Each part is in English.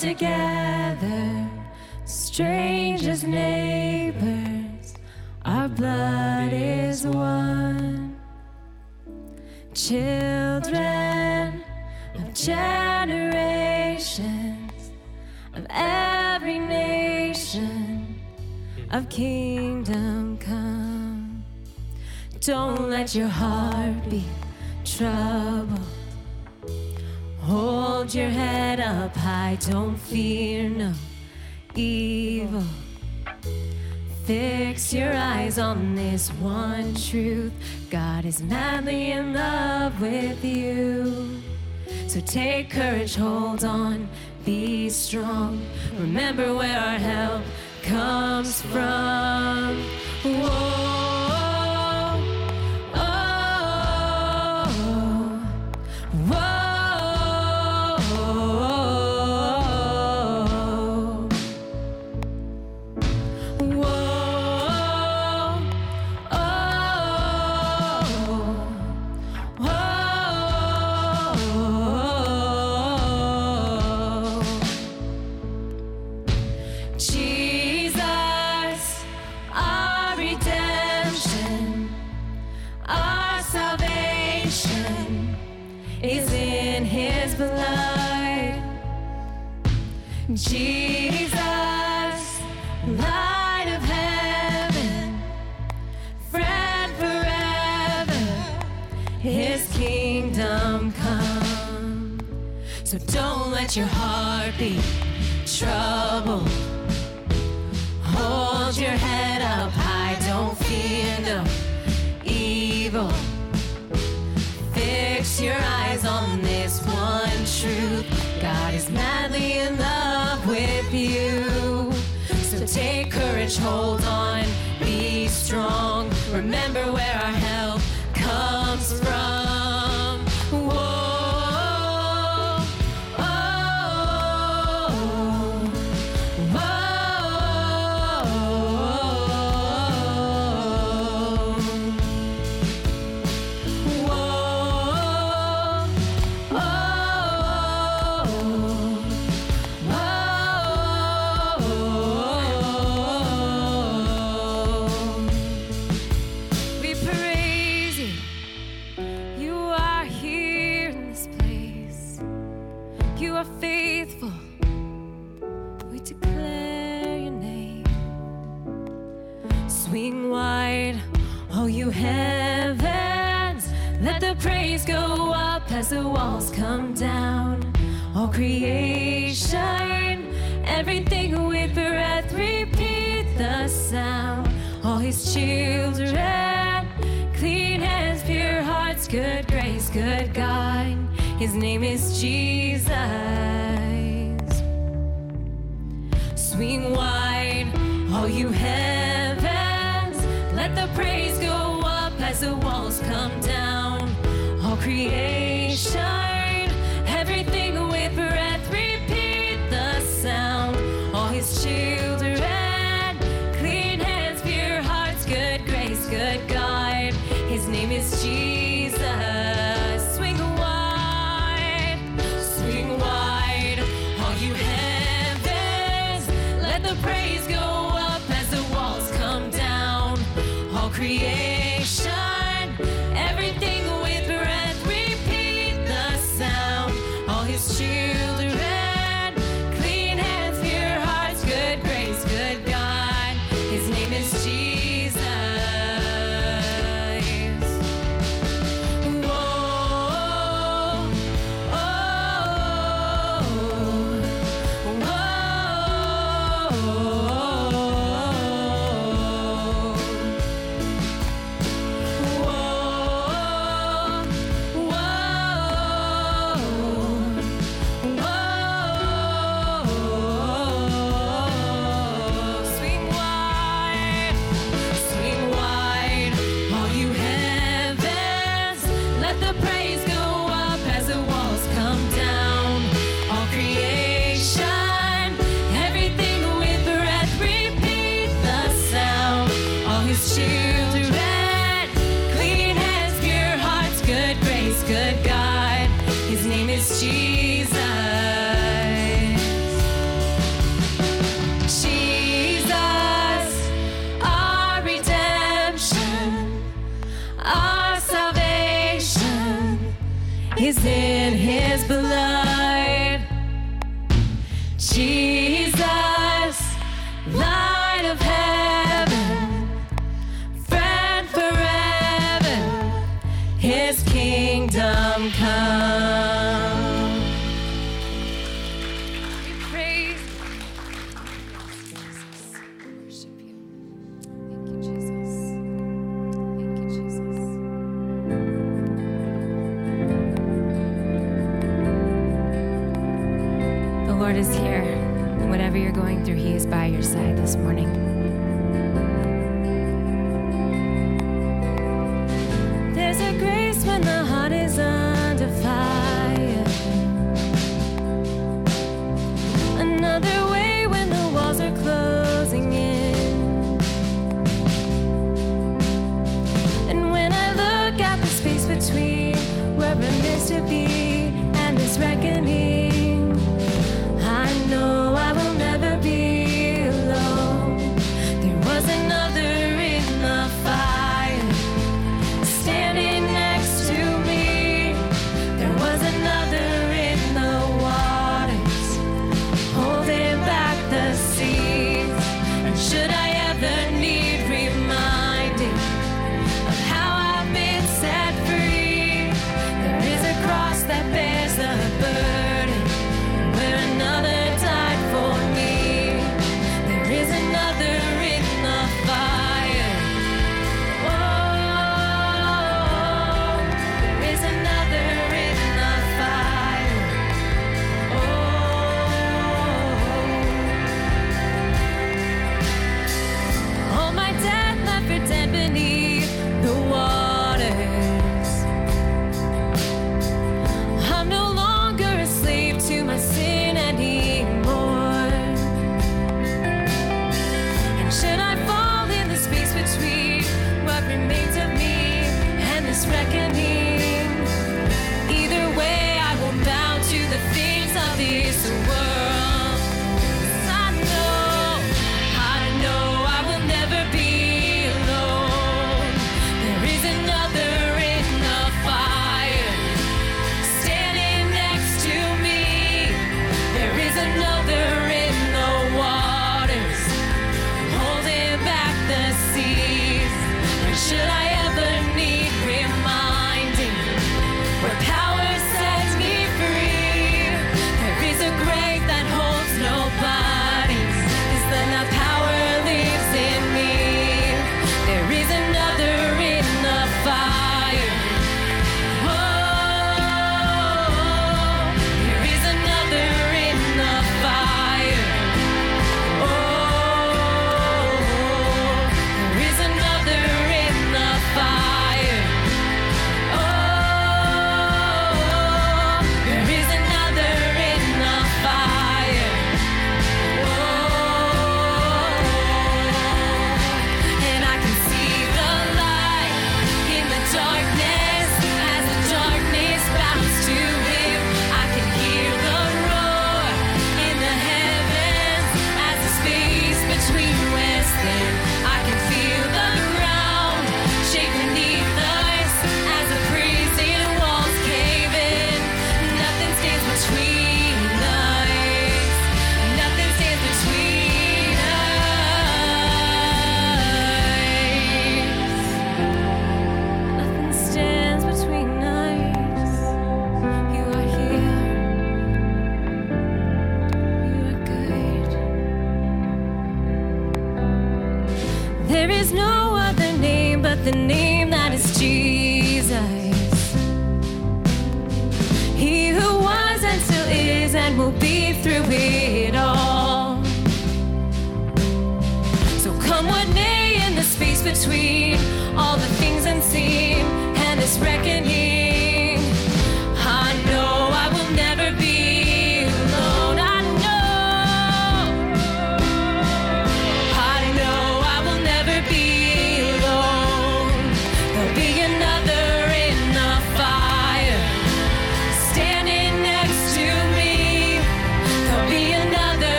together, strangers, neighbors, our blood is one. Children of generations, of every nation, of kingdom come. Don't let your heart be troubled. Hold your head up high, don't fear no evil. Fix your eyes on this one truth God is madly in love with you. So take courage, hold on, be strong. Remember where our help comes from. Whoa. is madly in love with you. So take courage, hold on, be strong. Remember where our children, clean hands, pure hearts, good grace, good God. His name is Jesus.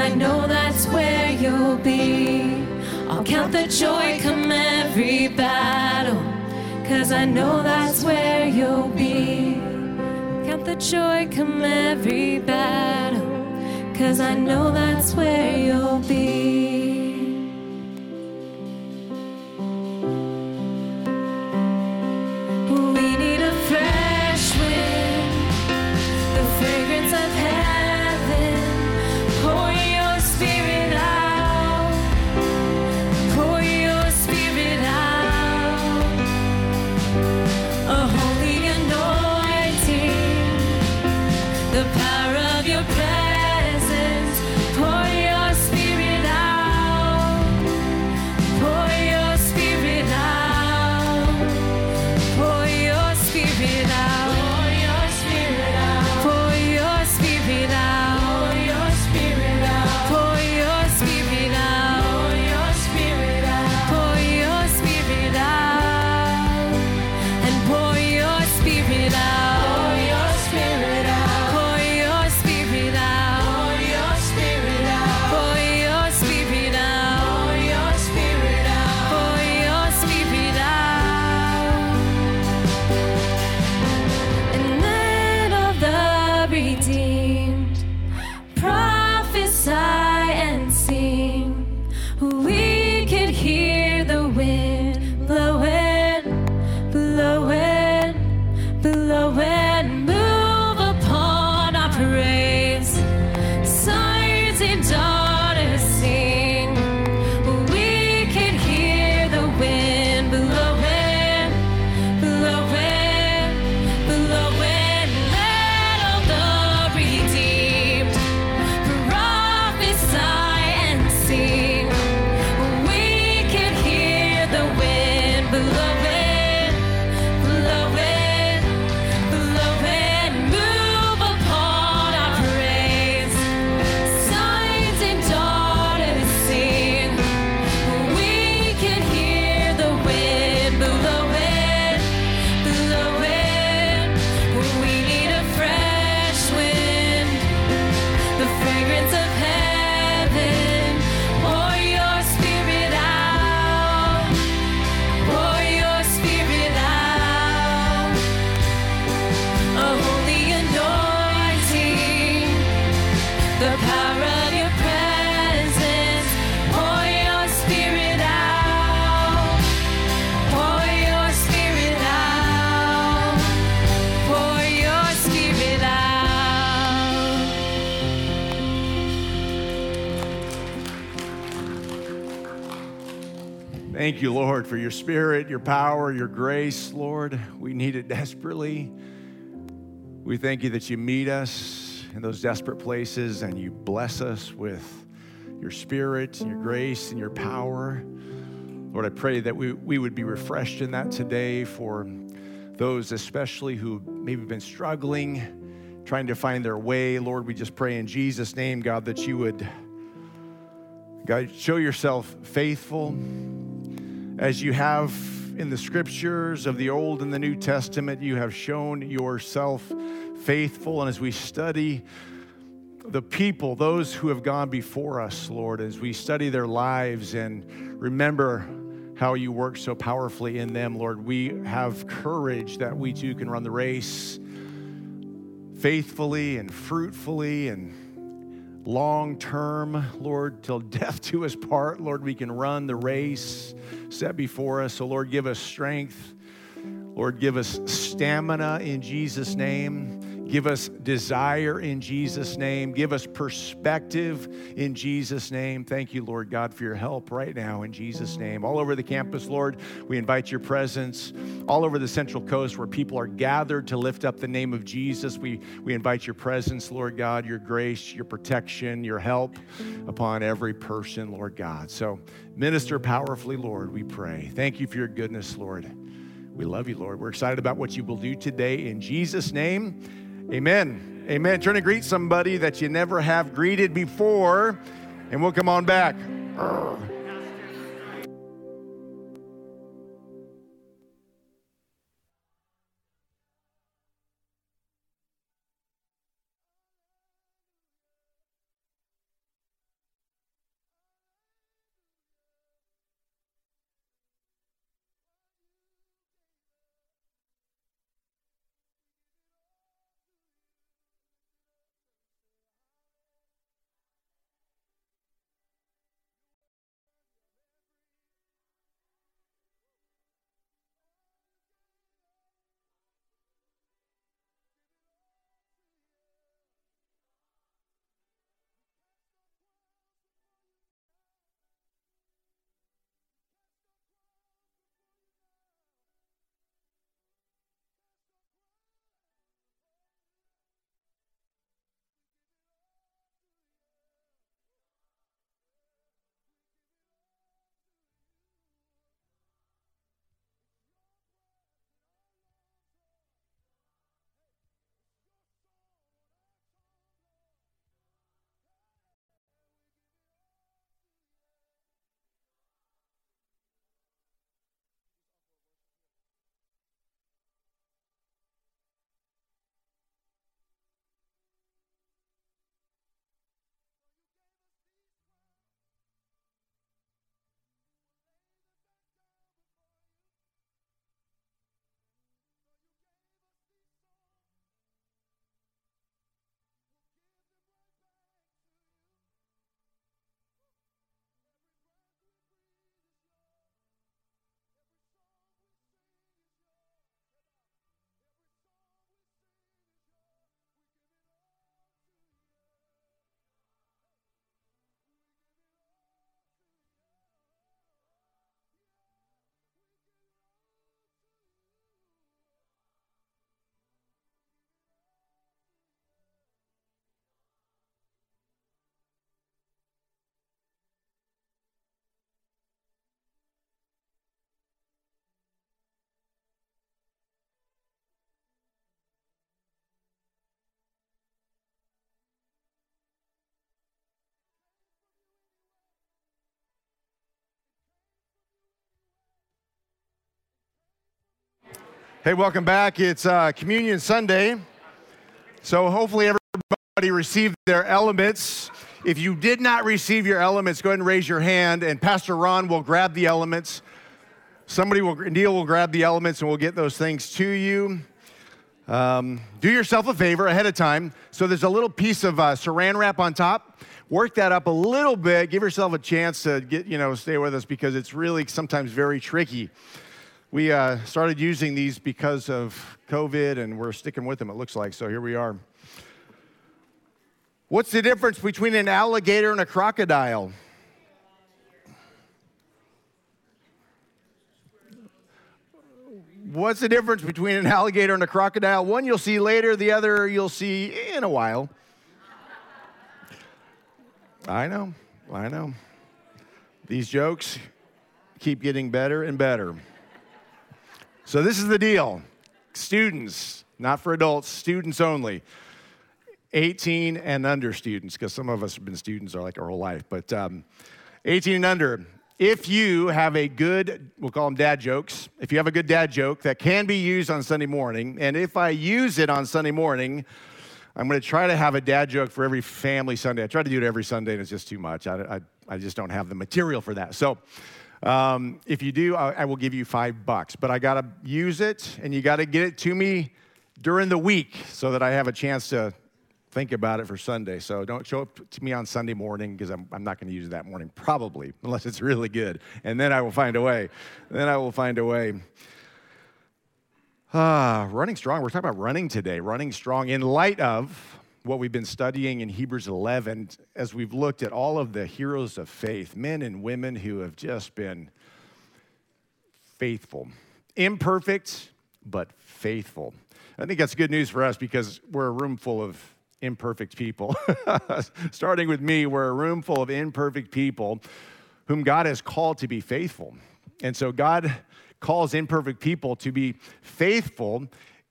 I know that's where you'll be. I'll count the joy come every battle. Cause I know that's where you'll be. Count the joy come every battle. Cause I know that's where you'll be. Thank you, Lord, for your spirit, your power, your grace, Lord. We need it desperately. We thank you that you meet us in those desperate places and you bless us with your spirit, and your grace, and your power. Lord, I pray that we, we would be refreshed in that today for those, especially who maybe been struggling, trying to find their way. Lord, we just pray in Jesus' name, God, that you would, God, show yourself faithful as you have in the scriptures of the Old and the New Testament, you have shown yourself faithful. And as we study the people, those who have gone before us, Lord, as we study their lives and remember how you work so powerfully in them, Lord. We have courage that we too can run the race faithfully and fruitfully and long term, Lord, till death do us part. Lord, we can run the race set before us. So, Lord, give us strength. Lord, give us stamina in Jesus' name. Give us desire in Jesus' name. Give us perspective in Jesus' name. Thank you, Lord God, for your help right now in Jesus' name. All over the campus, Lord, we invite your presence. All over the Central Coast where people are gathered to lift up the name of Jesus, we, we invite your presence, Lord God, your grace, your protection, your help upon every person, Lord God. So minister powerfully, Lord, we pray. Thank you for your goodness, Lord. We love you, Lord. We're excited about what you will do today in Jesus' name. Amen. Amen. Turn and greet somebody that you never have greeted before, and we'll come on back. Hey, welcome back. It's uh, Communion Sunday. So hopefully everybody received their elements. If you did not receive your elements, go ahead and raise your hand, and Pastor Ron will grab the elements. Somebody will, Neil will grab the elements, and we'll get those things to you. Um, do yourself a favor ahead of time. So there's a little piece of uh, saran wrap on top. Work that up a little bit. Give yourself a chance to get, you know, stay with us because it's really sometimes very tricky. We uh, started using these because of COVID, and we're sticking with them, it looks like. So here we are. What's the difference between an alligator and a crocodile? What's the difference between an alligator and a crocodile? One you'll see later, the other you'll see in a while. I know, I know. These jokes keep getting better and better. So, this is the deal students, not for adults, students only. 18 and under students, because some of us have been students our, like our whole life, but um, 18 and under. If you have a good, we'll call them dad jokes, if you have a good dad joke that can be used on Sunday morning, and if I use it on Sunday morning, I'm going to try to have a dad joke for every family Sunday. I try to do it every Sunday, and it's just too much. I, I, I just don't have the material for that. So Um, if you do, I, I will give you five bucks. But I got to use it, and you got to get it to me during the week so that I have a chance to think about it for Sunday. So don't show up to me on Sunday morning because I'm, I'm not going to use it that morning, probably, unless it's really good. And then I will find a way. Then I will find a way. Ah, running strong. We're talking about running today, running strong in light of what we've been studying in Hebrews 11 as we've looked at all of the heroes of faith, men and women who have just been faithful, imperfect, but faithful. I think that's good news for us because we're a room full of imperfect people. Starting with me, we're a room full of imperfect people whom God has called to be faithful. And so God calls imperfect people to be faithful,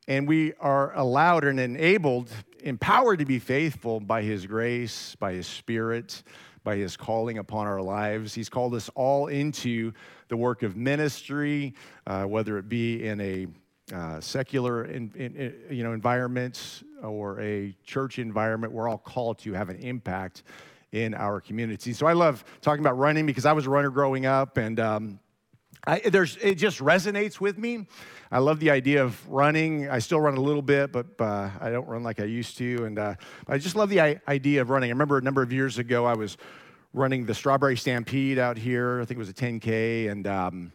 and we are allowed and enabled, empowered to be faithful by His grace, by His Spirit, by His calling upon our lives. He's called us all into the work of ministry, uh, whether it be in a uh, secular in, in, in, you know, environment or a church environment. We're all called to have an impact in our community. So I love talking about running because I was a runner growing up, and um, I, there's, it just resonates with me. I love the idea of running. I still run a little bit, but uh, I don't run like I used to. And uh, I just love the I- idea of running. I remember a number of years ago, I was running the Strawberry Stampede out here. I think it was a 10K. And um,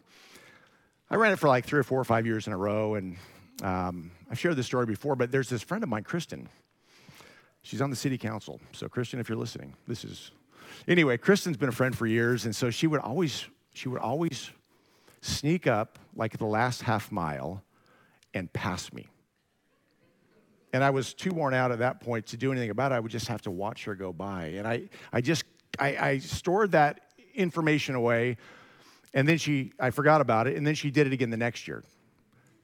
I ran it for like three or four or five years in a row. And um, I've shared this story before, but there's this friend of mine, Kristen. She's on the city council. So, Kristen, if you're listening, this is. Anyway, Kristen's been a friend for years. And so she would always, she would always sneak up like the last half mile and pass me. And I was too worn out at that point to do anything about it. I would just have to watch her go by. And I, I just, I, I stored that information away. And then she, I forgot about it. And then she did it again the next year.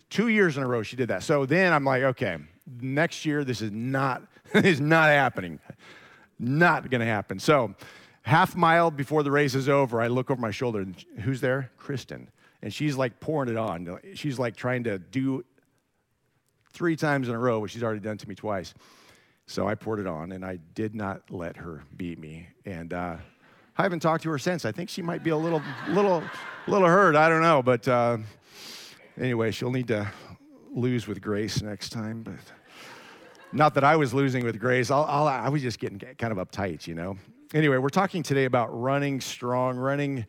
Two years in a row, she did that. So then I'm like, okay, next year, this is not, this is not happening. Not gonna happen. So half mile before the race is over, I look over my shoulder and who's there? Kristen and she's like pouring it on. She's like trying to do three times in a row what she's already done to me twice. So I poured it on, and I did not let her beat me. And uh, I haven't talked to her since. I think she might be a little, little, little hurt. I don't know, but uh, anyway, she'll need to lose with grace next time. But not that I was losing with grace. I'll, I'll, I was just getting kind of uptight, you know. Anyway, we're talking today about running strong, running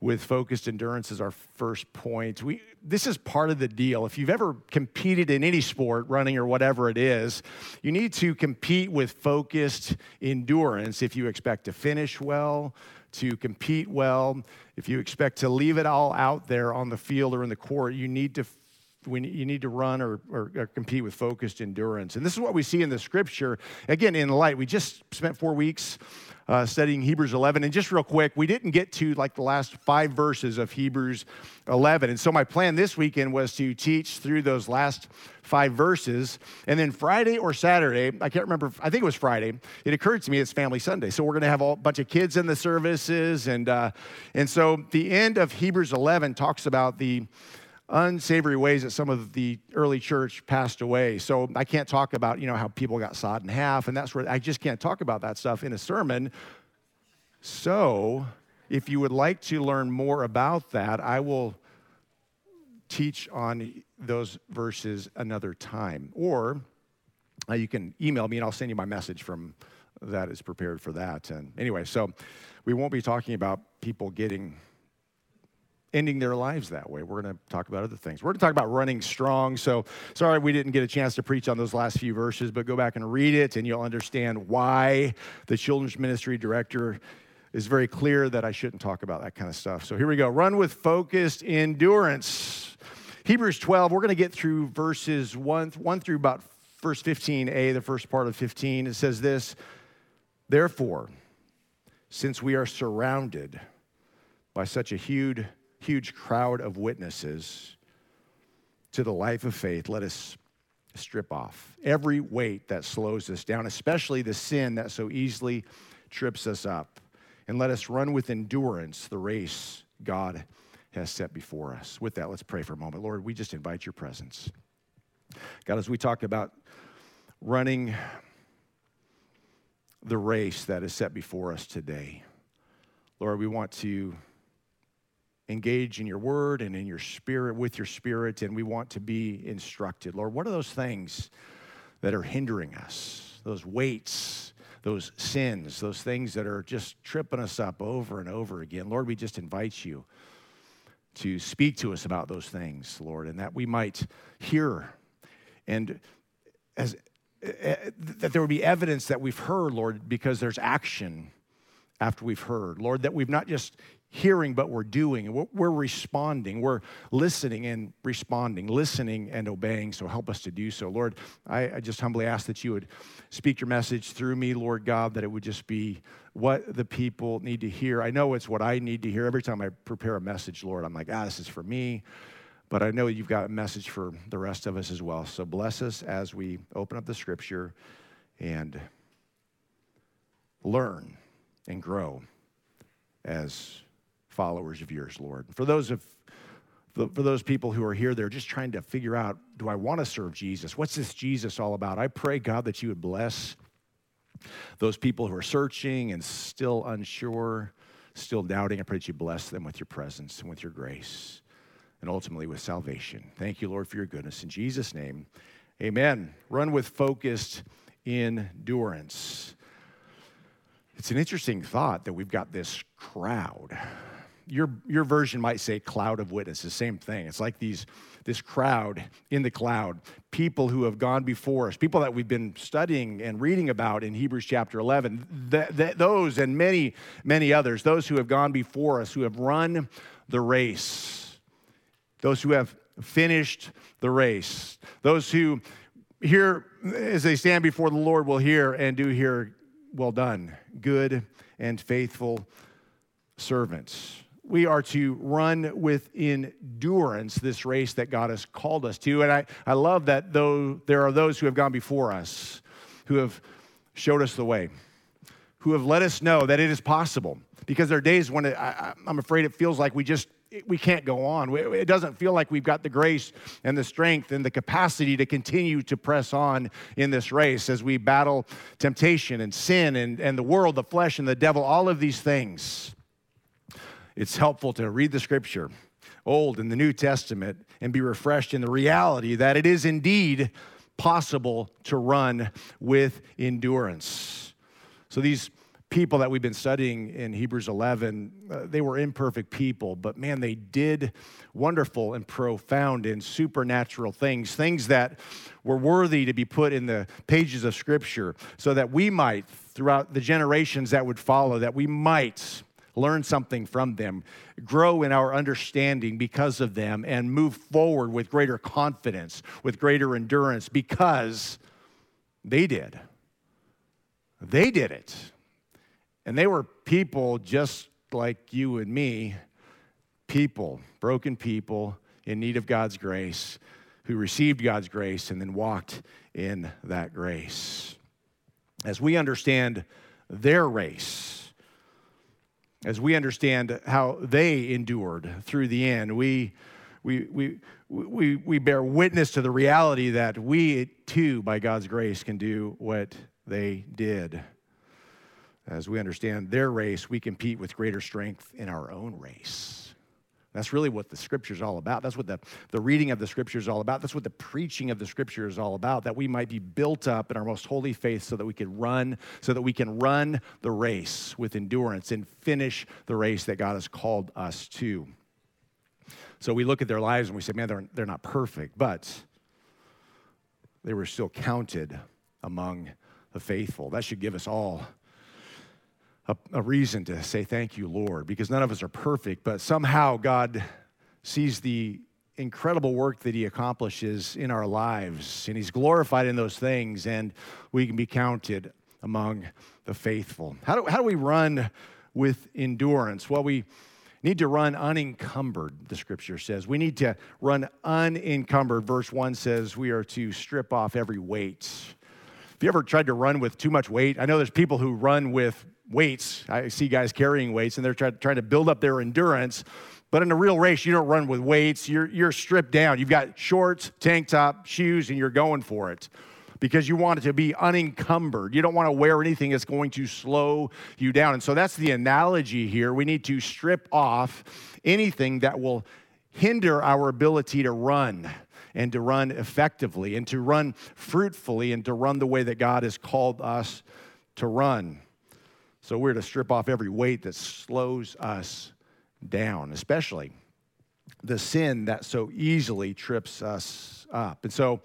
with focused endurance as our first point. We, this is part of the deal. If you've ever competed in any sport, running or whatever it is, you need to compete with focused endurance if you expect to finish well, to compete well. If you expect to leave it all out there on the field or in the court, you need to when you need to run or, or, or, compete with focused endurance. And this is what we see in the scripture. Again, in light, we just spent four weeks uh, studying Hebrews 11. And just real quick, we didn't get to like the last five verses of Hebrews 11. And so my plan this weekend was to teach through those last five verses. And then Friday or Saturday, I can't remember, I think it was Friday, it occurred to me it's Family Sunday. So we're going to have a bunch of kids in the services. And, uh, and so the end of Hebrews 11 talks about the unsavory ways that some of the early church passed away. So I can't talk about, you know, how people got sawed in half and that's where I just can't talk about that stuff in a sermon. So if you would like to learn more about that, I will teach on those verses another time. Or uh, you can email me and I'll send you my message from that is prepared for that. And anyway, so we won't be talking about people getting ending their lives that way. We're going to talk about other things. We're going to talk about running strong. So, sorry we didn't get a chance to preach on those last few verses, but go back and read it and you'll understand why the children's ministry director is very clear that I shouldn't talk about that kind of stuff. So, here we go. Run with focused endurance. Hebrews 12, we're going to get through verses 1, 1 through about verse 15a, the first part of 15. It says this Therefore, since we are surrounded by such a huge huge crowd of witnesses to the life of faith, let us strip off every weight that slows us down, especially the sin that so easily trips us up. And let us run with endurance the race God has set before us. With that, let's pray for a moment. Lord, we just invite your presence. God, as we talk about running the race that is set before us today, Lord, we want to engage in your word and in your spirit, with your spirit, and we want to be instructed. Lord, what are those things that are hindering us? Those weights, those sins, those things that are just tripping us up over and over again. Lord, we just invite you to speak to us about those things, Lord, and that we might hear and as uh, that there would be evidence that we've heard, Lord, because there's action after we've heard. Lord, that we've not just hearing, but we're doing. We're, we're responding. We're listening and responding, listening and obeying. So help us to do so. Lord, I just humbly ask that you would speak your message through me, Lord God, that it would just be what the people need to hear. I know it's what I need to hear. Every time I prepare a message, Lord, I'm like, ah, this is for me. But I know you've got a message for the rest of us as well. So bless us as we open up the scripture and learn and grow as followers of yours, Lord. For those of for those people who are here, they're just trying to figure out, do I want to serve Jesus? What's this Jesus all about? I pray, God, that you would bless those people who are searching and still unsure, still doubting. I pray that you bless them with your presence and with your grace and ultimately with salvation. Thank you, Lord, for your goodness. In Jesus' name, amen. Run with focused endurance. It's an interesting thought that we've got this crowd. Your, your version might say cloud of witnesses, same thing. It's like these, this crowd in the cloud, people who have gone before us, people that we've been studying and reading about in Hebrews chapter 11. Th- th- those and many, many others, those who have gone before us, who have run the race, those who have finished the race, those who hear as they stand before the Lord will hear and do hear well done, good and faithful servants. We are to run with endurance this race that God has called us to. And I, I love that though there are those who have gone before us, who have showed us the way, who have let us know that it is possible. Because there are days when it, I, I'm afraid it feels like we just we can't go on. It doesn't feel like we've got the grace and the strength and the capacity to continue to press on in this race as we battle temptation and sin and, and the world, the flesh, and the devil, all of these things. It's helpful to read the scripture, Old and the New Testament, and be refreshed in the reality that it is indeed possible to run with endurance. So these people that we've been studying in Hebrews 11, uh, they were imperfect people, but man, they did wonderful and profound and supernatural things, things that were worthy to be put in the pages of Scripture, so that we might, throughout the generations that would follow, that we might learn something from them, grow in our understanding because of them, and move forward with greater confidence, with greater endurance, because they did. They did it. And they were people just like you and me, people, broken people in need of God's grace, who received God's grace and then walked in that grace. As we understand their race, as we understand how they endured through the end, we, we, we, we, we bear witness to the reality that we too, by God's grace, can do what they did. As we understand their race, we compete with greater strength in our own race. That's really what the scripture is all about. That's what the, the reading of the scripture is all about. That's what the preaching of the scripture is all about, that we might be built up in our most holy faith so that we can run, so that we can run the race with endurance and finish the race that God has called us to. So we look at their lives and we say, man, they're, they're not perfect, but they were still counted among the faithful. That should give us all a, a reason to say thank you, Lord, because none of us are perfect, but somehow God sees the incredible work that he accomplishes in our lives, and he's glorified in those things, and we can be counted among the faithful. How do, how do we run with endurance? Well, we need to run unencumbered, the scripture says. We need to run unencumbered. Verse 1 says we are to strip off every weight. Have you ever tried to run with too much weight? I know there's people who run with weights. I see guys carrying weights and they're try, trying to build up their endurance. But in a real race, you don't run with weights. You're, you're stripped down. You've got shorts, tank top, shoes, and you're going for it. because you want it to be unencumbered. You don't want to wear anything that's going to slow you down. And so that's the analogy here. We need to strip off anything that will hinder our ability to run and to run effectively and to run fruitfully and to run the way that God has called us to run. So we're to strip off every weight that slows us down, especially the sin that so easily trips us up. And so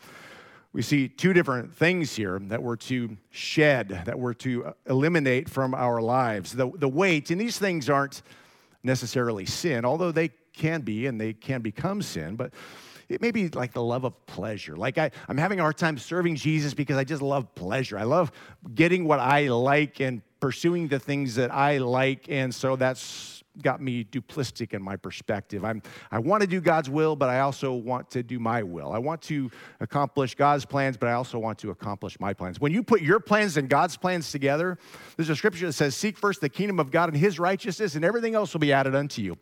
we see two different things here that we're to shed, that we're to eliminate from our lives. The, the weight, and these things aren't necessarily sin, although they can be and they can become sin, but it may be like the love of pleasure. Like I, I'm having a hard time serving Jesus because I just love pleasure. I love getting what I like and pursuing the things that I like. And so that's got me duplistic in my perspective. I'm, I want to do God's will, but I also want to do my will. I want to accomplish God's plans, but I also want to accomplish my plans. When you put your plans and God's plans together, there's a scripture that says, Seek first the kingdom of God and his righteousness, and everything else will be added unto you.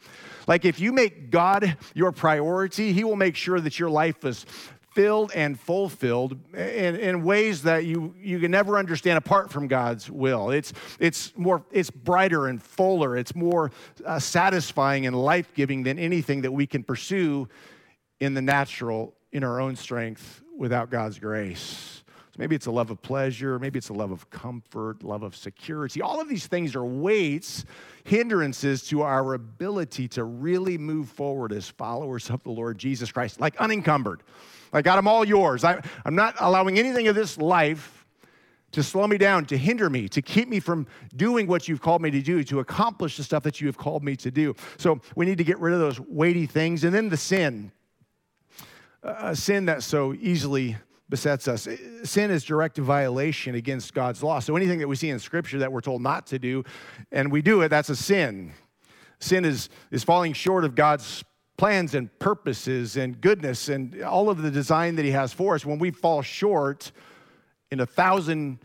Like if you make God your priority, he will make sure that your life is filled and fulfilled in, in ways that you, you can never understand apart from God's will. It's, it's more, it's brighter and fuller. It's more uh, satisfying and life-giving than anything that we can pursue in the natural, in our own strength, without God's grace. So maybe it's a love of pleasure, maybe it's a love of comfort, love of security. All of these things are weights, hindrances to our ability to really move forward as followers of the Lord Jesus Christ, like unencumbered. I got them all yours. I, I'm not allowing anything of this life to slow me down, to hinder me, to keep me from doing what you've called me to do, to accomplish the stuff that you have called me to do. So we need to get rid of those weighty things. And then the sin, a sin that so easily besets us. Sin is direct violation against God's law. So anything that we see in Scripture that we're told not to do, and we do it, that's a sin. Sin is, is falling short of God's plans and purposes and goodness and all of the design that He has for us, when we fall short in a thousand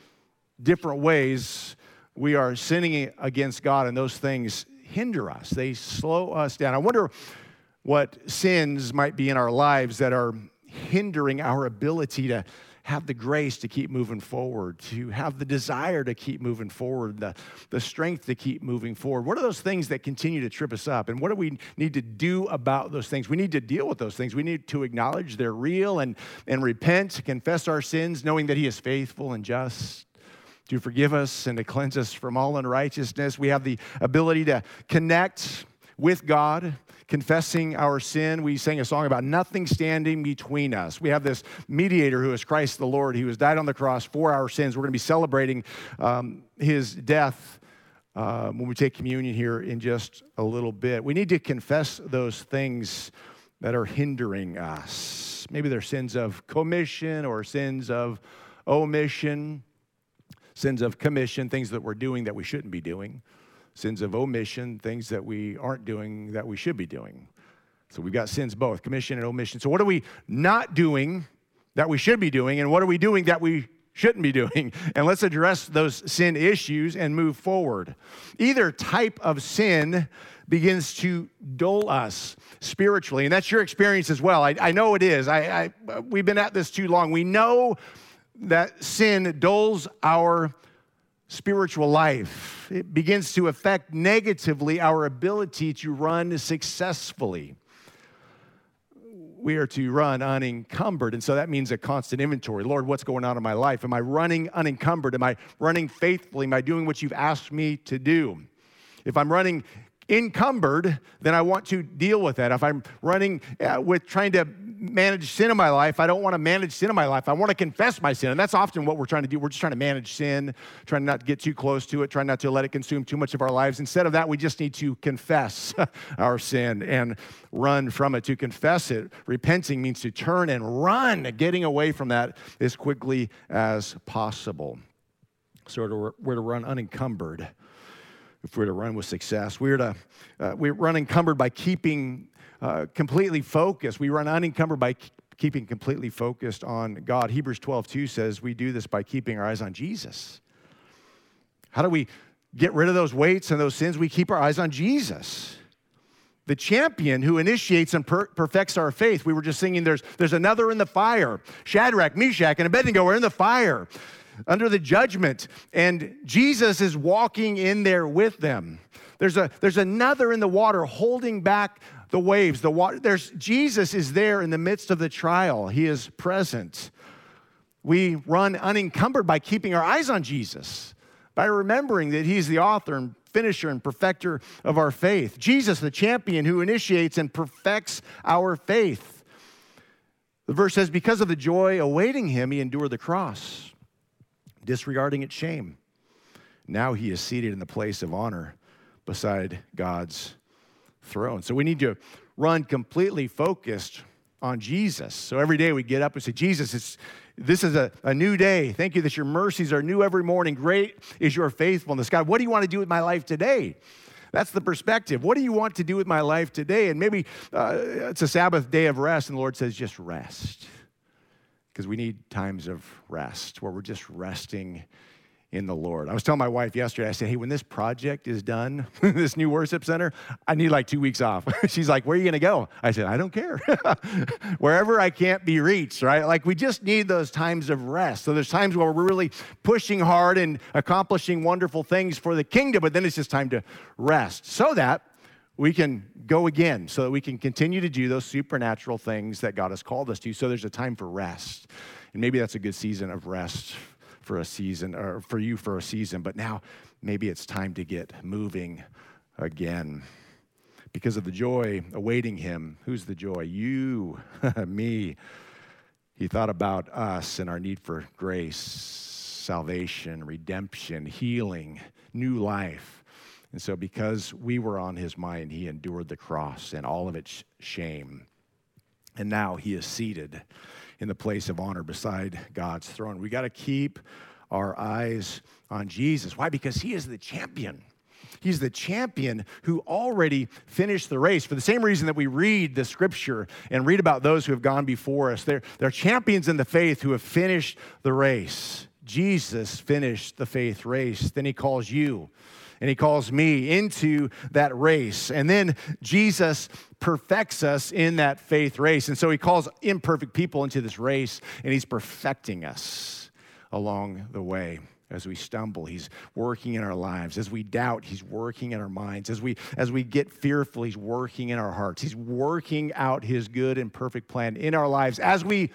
different ways, we are sinning against God, and those things hinder us. They slow us down. I wonder what sins might be in our lives that are hindering our ability to have the grace to keep moving forward, to have the desire to keep moving forward, the, the strength to keep moving forward? What are those things that continue to trip us up? And what do we need to do about those things? We need to deal with those things. We need to acknowledge they're real and, and repent, confess our sins, knowing that He is faithful and just to forgive us and to cleanse us from all unrighteousness. We have the ability to connect with God confessing our sin. We sang a song about nothing standing between us. We have this mediator who is Christ the Lord, who has died on the cross for our sins. We're going to be celebrating um, his death. Uh, when we take communion here in just a little bit, we need to confess those things that are hindering us. Maybe they're sins of commission or sins of omission, sins of commission, things that we're doing that we shouldn't be doing sins of omission, things that we aren't doing that we should be doing. So we've got sins both, commission and omission. So what are we not doing that we should be doing, and what are we doing that we shouldn't be doing? And let's address those sin issues and move forward. Either type of sin begins to dull us spiritually, and that's your experience as well. I, I know it is. I, I, we've been at this too long. We know that sin dulls our spiritual life. It begins to affect negatively our ability to run successfully. We are to run unencumbered. And so that means a constant inventory. Lord, what's going on in my life? Am I running unencumbered? Am I running faithfully? Am I doing what you've asked me to do? If I'm running encumbered, then I want to deal with that. If I'm running uh, with trying to manage sin in my life. I don't want to manage sin in my life. I want to confess my sin. And that's often what we're trying to do. We're just trying to manage sin, trying not to get too close to it, trying not to let it consume too much of our lives. Instead of that, we just need to confess our sin and run from it. To confess it, repenting means to turn and run, getting away from that as quickly as possible. So we're to run unencumbered if we're to run with success. We're to uh, we run encumbered by keeping uh, completely focused. We run unencumbered by keeping completely focused on God. Hebrews 12, 2 says we do this by keeping our eyes on Jesus. How do we get rid of those weights and those sins? We keep our eyes on Jesus. the champion who initiates and per- perfects our faith. We were just singing, there's, there's another in the fire. Shadrach, Meshach, and Abednego are in the fire under the judgment, and Jesus is walking in there with them. There's, a, there's another in the water holding back the waves. The water, there's, Jesus is there in the midst of the trial, He is present. We run unencumbered by keeping our eyes on Jesus, by remembering that He's the author and finisher and perfecter of our faith. Jesus, the champion who initiates and perfects our faith. The verse says, Because of the joy awaiting him, he endured the cross, disregarding its shame. Now he is seated in the place of honor beside God's throne. So we need to run completely focused on Jesus. So every day we get up and say, Jesus, it's, this is a, a new day. Thank you that your mercies are new every morning. Great is your faithfulness. God, what do you want to do with my life today? That's the perspective. What do you want to do with my life today? And maybe uh, it's a Sabbath day of rest, and the Lord says, just rest. Because we need times of rest where we're just resting in the Lord. I was telling my wife yesterday, I said, hey, when this project is done, this new worship center, I need like two weeks off. She's like, where are you going to go? I said, I don't care. Wherever I can't be reached, right? Like we just need those times of rest. So there's times where we're really pushing hard and accomplishing wonderful things for the kingdom, but then it's just time to rest so that we can go again, so that we can continue to do those supernatural things that God has called us to. So there's a time for rest. And maybe that's a good season of rest for a season, or for you for a season, but now maybe it's time to get moving again. Because of the joy awaiting him. Who's the joy? You, me. He thought about us and our need for grace, salvation, redemption, healing, new life. And so, because we were on his mind, he endured the cross and all of its shame. And now he is seated in the place of honor beside God's throne. We got to keep our eyes on Jesus. Why? Because he is the champion. He's the champion who already finished the race. For the same reason that we read the scripture and read about those who have gone before us, they're, they're champions in the faith who have finished the race. Jesus finished the faith race. Then he calls you and he calls me into that race. And then Jesus perfects us in that faith race. And so he calls imperfect people into this race and he's perfecting us along the way as we stumble he's working in our lives as we doubt he's working in our minds as we as we get fearful he's working in our hearts he's working out his good and perfect plan in our lives as we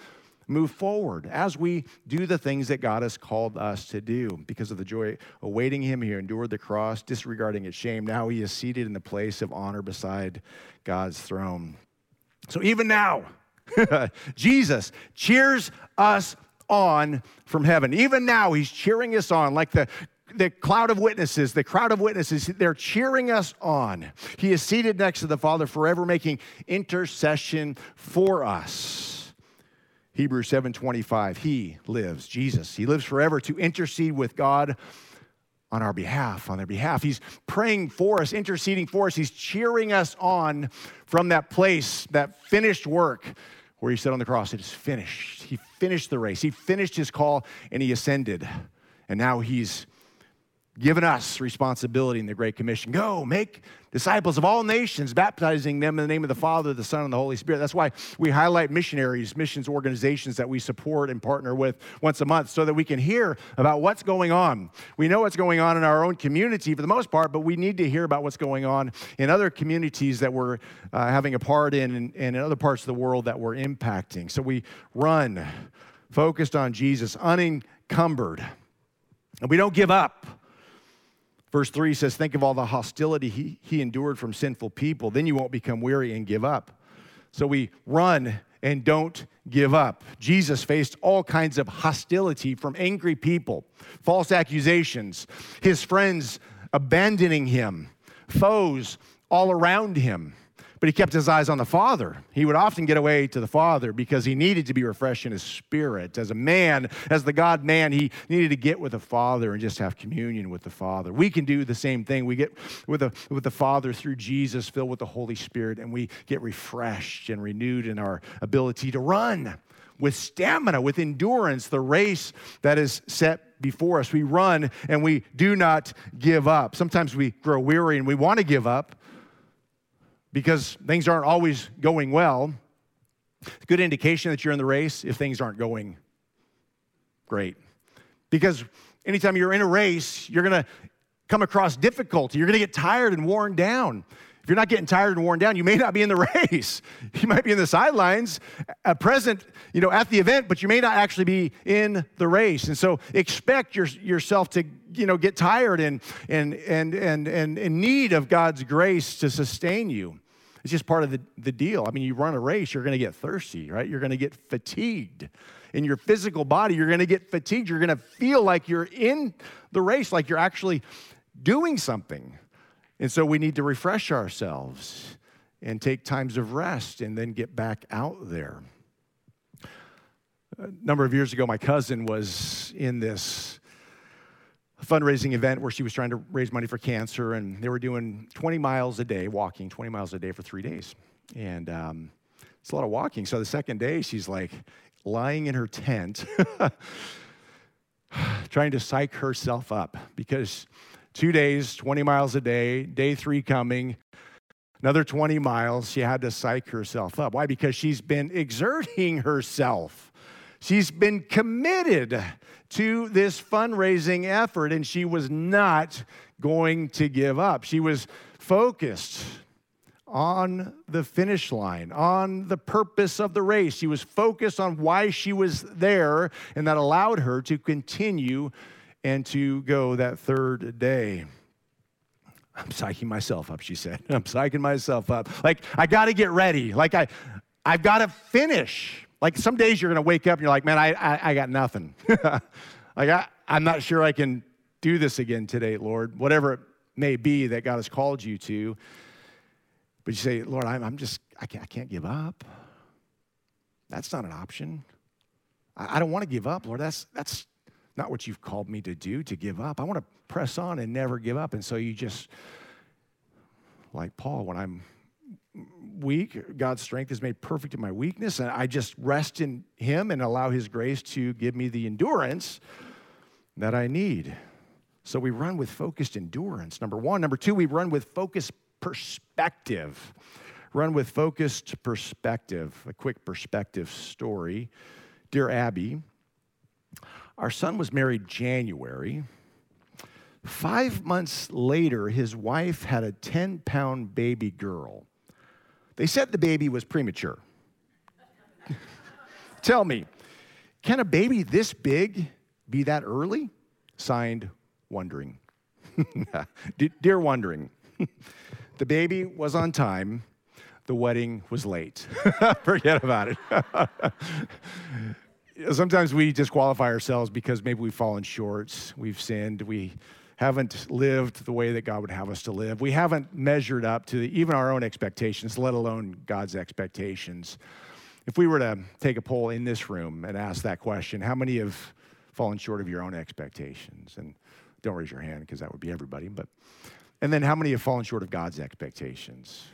move forward as we do the things that God has called us to do. Because of the joy awaiting him, he endured the cross, disregarding its shame. Now he is seated in the place of honor beside God's throne. So even now, Jesus cheers us on from heaven. Even now, he's cheering us on like the the cloud of witnesses, the crowd of witnesses, they're cheering us on. He is seated next to the Father forever, making intercession for us. Hebrews 7:25 he lives Jesus he lives forever to intercede with God on our behalf on their behalf. He's praying for us interceding for us. He's cheering us on from that place that finished work where he said on the cross. It is finished. He finished the race. He finished his call and he ascended. And now he's given us responsibility in the Great Commission. Go make disciples of all nations, baptizing them in the name of the Father, the Son, and the Holy Spirit. That's why we highlight missionaries, missions organizations that we support and partner with once a month so that we can hear about what's going on. We know what's going on in our own community for the most part, but we need to hear about what's going on in other communities that we're uh, having a part in and, and in other parts of the world that we're impacting. So we run focused on Jesus, unencumbered. And we don't give up. Verse 3 says, Think of all the hostility he, he endured from sinful people. Then you won't become weary and give up. So we run and don't give up. Jesus faced all kinds of hostility from angry people, false accusations, his friends abandoning him, foes all around him but he kept his eyes on the Father. He would often get away to the Father because he needed to be refreshed in his spirit. As a man, as the God man, he needed to get with the Father and just have communion with the Father. We can do the same thing. We get with the, with the Father through Jesus, filled with the Holy Spirit, and we get refreshed and renewed in our ability to run with stamina, with endurance, the race that is set before us. We run and we do not give up. Sometimes we grow weary and we want to give up because things aren't always going well. Good indication that you're in the race if things aren't going great. Because anytime you're in a race, you're going to come across difficulty. You're going to get tired and worn down. If you're not getting tired and worn down, you may not be in the race. You might be in the sidelines, uh, present, you know, at the event, but you may not actually be in the race. And so expect your, yourself to, you know, get tired and, and, and, and, and in need of God's grace to sustain you. It's just part of the, the deal. I mean, you run a race, you're going to get thirsty, right? You're going to get fatigued. In your physical body, you're going to get fatigued. You're going to feel like you're in the race, like you're actually doing something. And so we need to refresh ourselves and take times of rest and then get back out there. A number of years ago, my cousin was in this fundraising event where she was trying to raise money for cancer, and they were doing 20 miles a day, walking 20 miles a day for three days. And um, it's a lot of walking. So the second day, she's like lying in her tent, trying to psych herself up because two days, 20 miles a day, day three coming, another 20 miles. She had to psych herself up. Why? Because she's been exerting herself. She's been committed to this fundraising effort, and she was not going to give up. She was focused on the finish line, on the purpose of the race. She was focused on why she was there, and that allowed her to continue and to go that third day. I'm psyching myself up, she said. I'm psyching myself up. Like, I got to get ready. Like, I, I've got to finish. Like, some days you're going to wake up and you're like, man, I, I, I got nothing. like, I, I'm not sure I can do this again today, Lord. Whatever it may be that God has called you to. But you say, Lord, I'm, I'm just, I can't, I can't give up. That's not an option. I, I don't want to give up, Lord. That's, that's not what you've called me to do, to give up. I want to press on and never give up. And so you just, like Paul, when I'm weak, God's strength is made perfect in my weakness. And I just rest in Him and allow His grace to give me the endurance that I need. So we run with focused endurance, number one. Number two, we run with focused perspective. Run with focused perspective. A quick perspective story. Dear Abby, our son was married January. Five months later, his wife had a 10 pound baby girl. They said the baby was premature. Tell me, can a baby this big be that early? Signed, Wondering. Dear Wondering, the baby was on time, the wedding was late. Forget about it sometimes we disqualify ourselves because maybe we've fallen short, we've sinned, we haven't lived the way that God would have us to live. We haven't measured up to even our own expectations, let alone God's expectations. If we were to take a poll in this room and ask that question, how many have fallen short of your own expectations? And don't raise your hand because that would be everybody, but and then how many have fallen short of God's expectations?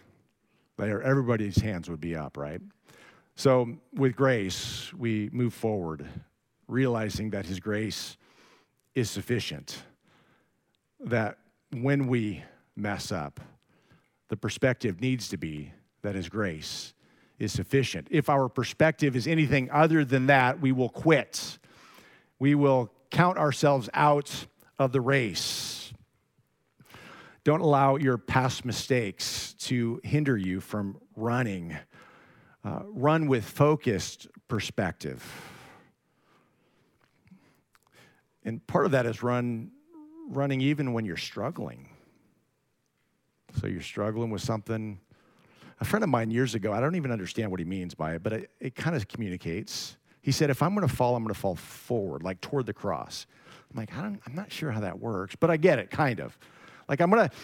There, Everybody's hands would be up, right? So, with grace, we move forward, realizing that His grace is sufficient. That when we mess up, the perspective needs to be that His grace is sufficient. If our perspective is anything other than that, we will quit. We will count ourselves out of the race. Don't allow your past mistakes to hinder you from running uh, run with focused perspective. And part of that is run running even when you're struggling. So you're struggling with something. A friend of mine years ago, I don't even understand what he means by it, but it, it kind of communicates. He said, if I'm going to fall, I'm going to fall forward, like toward the cross. I'm like, I don't, I'm not sure how that works, but I get it, kind of. Like I'm going to,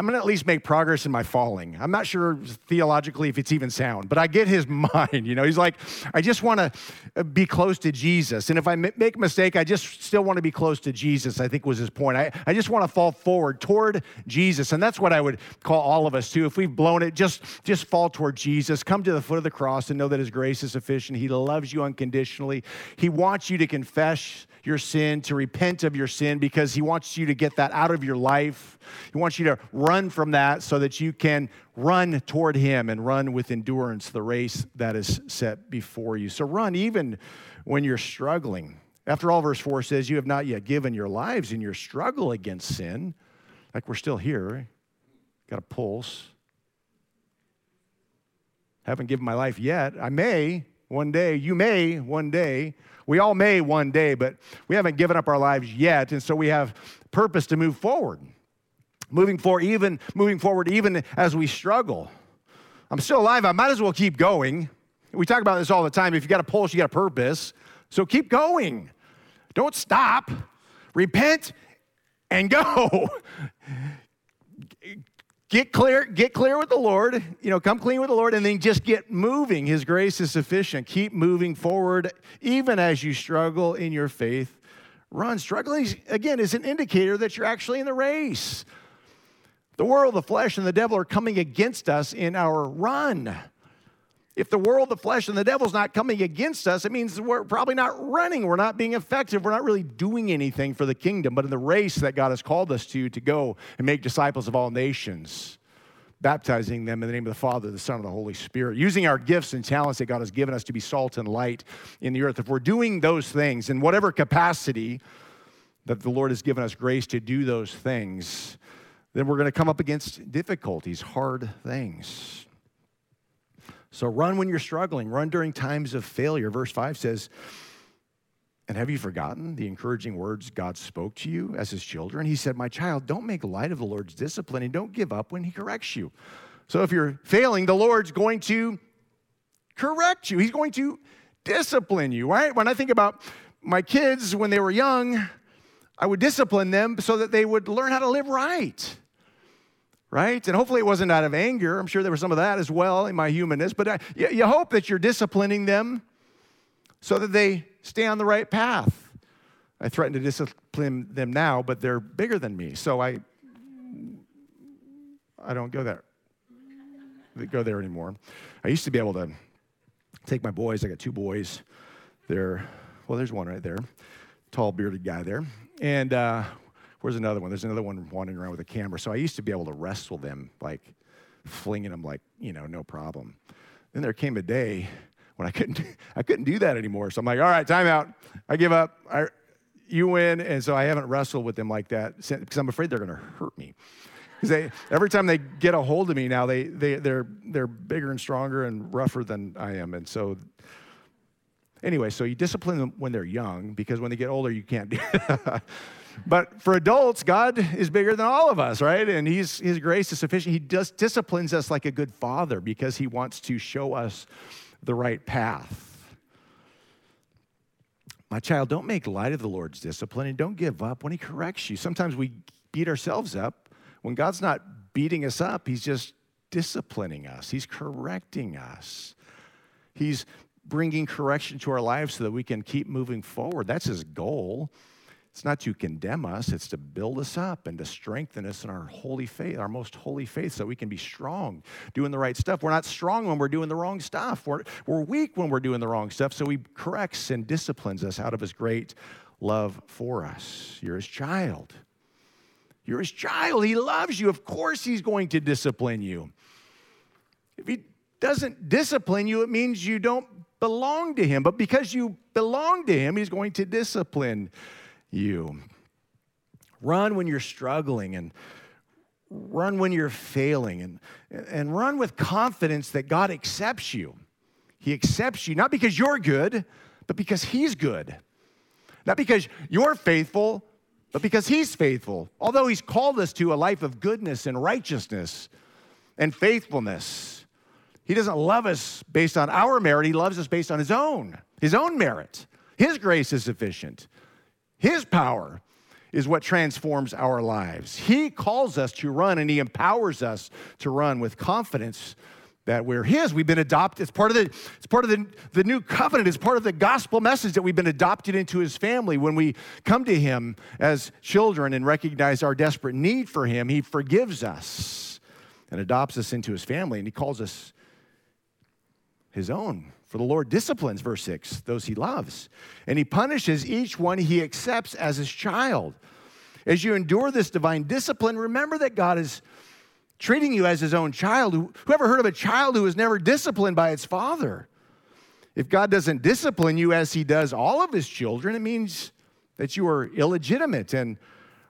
I'm going to at least make progress in my falling. I'm not sure theologically if it's even sound, but I get his mind. You know, he's like, I just want to uh, be close to Jesus. And if I make a mistake, I just still want to be close to Jesus, I think was his point. I, I just want to fall forward toward Jesus. And that's what I would call all of us too. If we've blown it, just, just fall toward Jesus. Come to the foot of the cross and know that his grace is sufficient. He loves you unconditionally. He wants you to confess your sin, to repent of your sin, because He wants you to get that out of your life. He wants you to run from that so that you can run toward Him and run with endurance the race that is set before you. So run even when you're struggling. After all, verse 4 says, You have not yet given your lives in your struggle against sin. Like we're still here, got a pulse. Haven't given my life yet. I may one day. You may one day. We all may one day, but we haven't given up our lives yet. And so we have purpose to move forward. Moving forward, even moving forward, even as we struggle. I'm still alive. I might as well keep going. We talk about this all the time. If you got a pulse, you got a purpose. So keep going. Don't stop. Repent and go. get clear, get clear with the Lord, you know, come clean with the Lord, and then just get moving. His grace is sufficient. Keep moving forward, even as you struggle in your faith. Run. Struggling, again, is an indicator that you're actually in the race. The world, the flesh, and the devil are coming against us in our run. If the world, the flesh, and the devil's not coming against us, it means we're probably not running. We're not being effective. We're not really doing anything for the kingdom, but in the race that God has called us to, to go and make disciples of all nations, baptizing them in the name of the Father, the Son, and the Holy Spirit, using our gifts and talents that God has given us to be salt and light in the earth. If we're doing those things in whatever capacity that the Lord has given us grace to do those things, then we're going to come up against difficulties, hard things. So run when you're struggling, run during times of failure. Verse 5 says, And have you forgotten the encouraging words God spoke to you as his children? He said, My child, don't make light of the Lord's discipline and don't give up when he corrects you. So if you're failing, the Lord's going to correct you, he's going to discipline you, right? When I think about my kids when they were young, I would discipline them so that they would learn how to live right right? And hopefully it wasn't out of anger. I'm sure there was some of that as well in my humanness, but I, you, you hope that you're disciplining them so that they stay on the right path. I threaten to discipline them now, but they're bigger than me, so I I don't go there go there anymore. I used to be able to take my boys. I got two boys. They're well, there's one right there, tall bearded guy there, and uh, Where's another one? There's another one wandering around with a camera. So I used to be able to wrestle them, like flinging them, like you know, no problem. Then there came a day when I couldn't, I couldn't do that anymore. So I'm like, all right, time out. I give up. I, you win. And so I haven't wrestled with them like that because I'm afraid they're going to hurt me. Because every time they get a hold of me now, they, they, they're, they're bigger and stronger and rougher than I am. And so anyway, so you discipline them when they're young because when they get older, you can't do But for adults, God is bigger than all of us, right? And he's, His grace is sufficient. He just disciplines us like a good father because He wants to show us the right path. My child, don't make light of the Lord's discipline and don't give up when He corrects you. Sometimes we beat ourselves up. When God's not beating us up, He's just disciplining us, He's correcting us. He's bringing correction to our lives so that we can keep moving forward. That's His goal. It's not to condemn us, it's to build us up and to strengthen us in our holy faith, our most holy faith, so we can be strong doing the right stuff. We're not strong when we're doing the wrong stuff. We're, we're weak when we're doing the wrong stuff, so He corrects and disciplines us out of His great love for us. You're His child. You're His child. He loves you. Of course, He's going to discipline you. If He doesn't discipline you, it means you don't belong to Him. But because you belong to Him, He's going to discipline you. Run when you're struggling and run when you're failing and, and run with confidence that God accepts you. He accepts you not because you're good, but because He's good. Not because you're faithful, but because He's faithful. Although He's called us to a life of goodness and righteousness and faithfulness, He doesn't love us based on our merit, He loves us based on His own, His own merit. His grace is sufficient. His power is what transforms our lives. He calls us to run and He empowers us to run with confidence that we're His. We've been adopted. It's part of the, it's part of the, the new covenant. It's part of the gospel message that we've been adopted into His family. When we come to Him as children and recognize our desperate need for Him, He forgives us and adopts us into His family, and He calls us his own. For the Lord disciplines, verse 6, those he loves, and he punishes each one he accepts as his child. As you endure this divine discipline, remember that God is treating you as his own child. Who ever heard of a child who was never disciplined by its father? If God doesn't discipline you as he does all of his children, it means that you are illegitimate and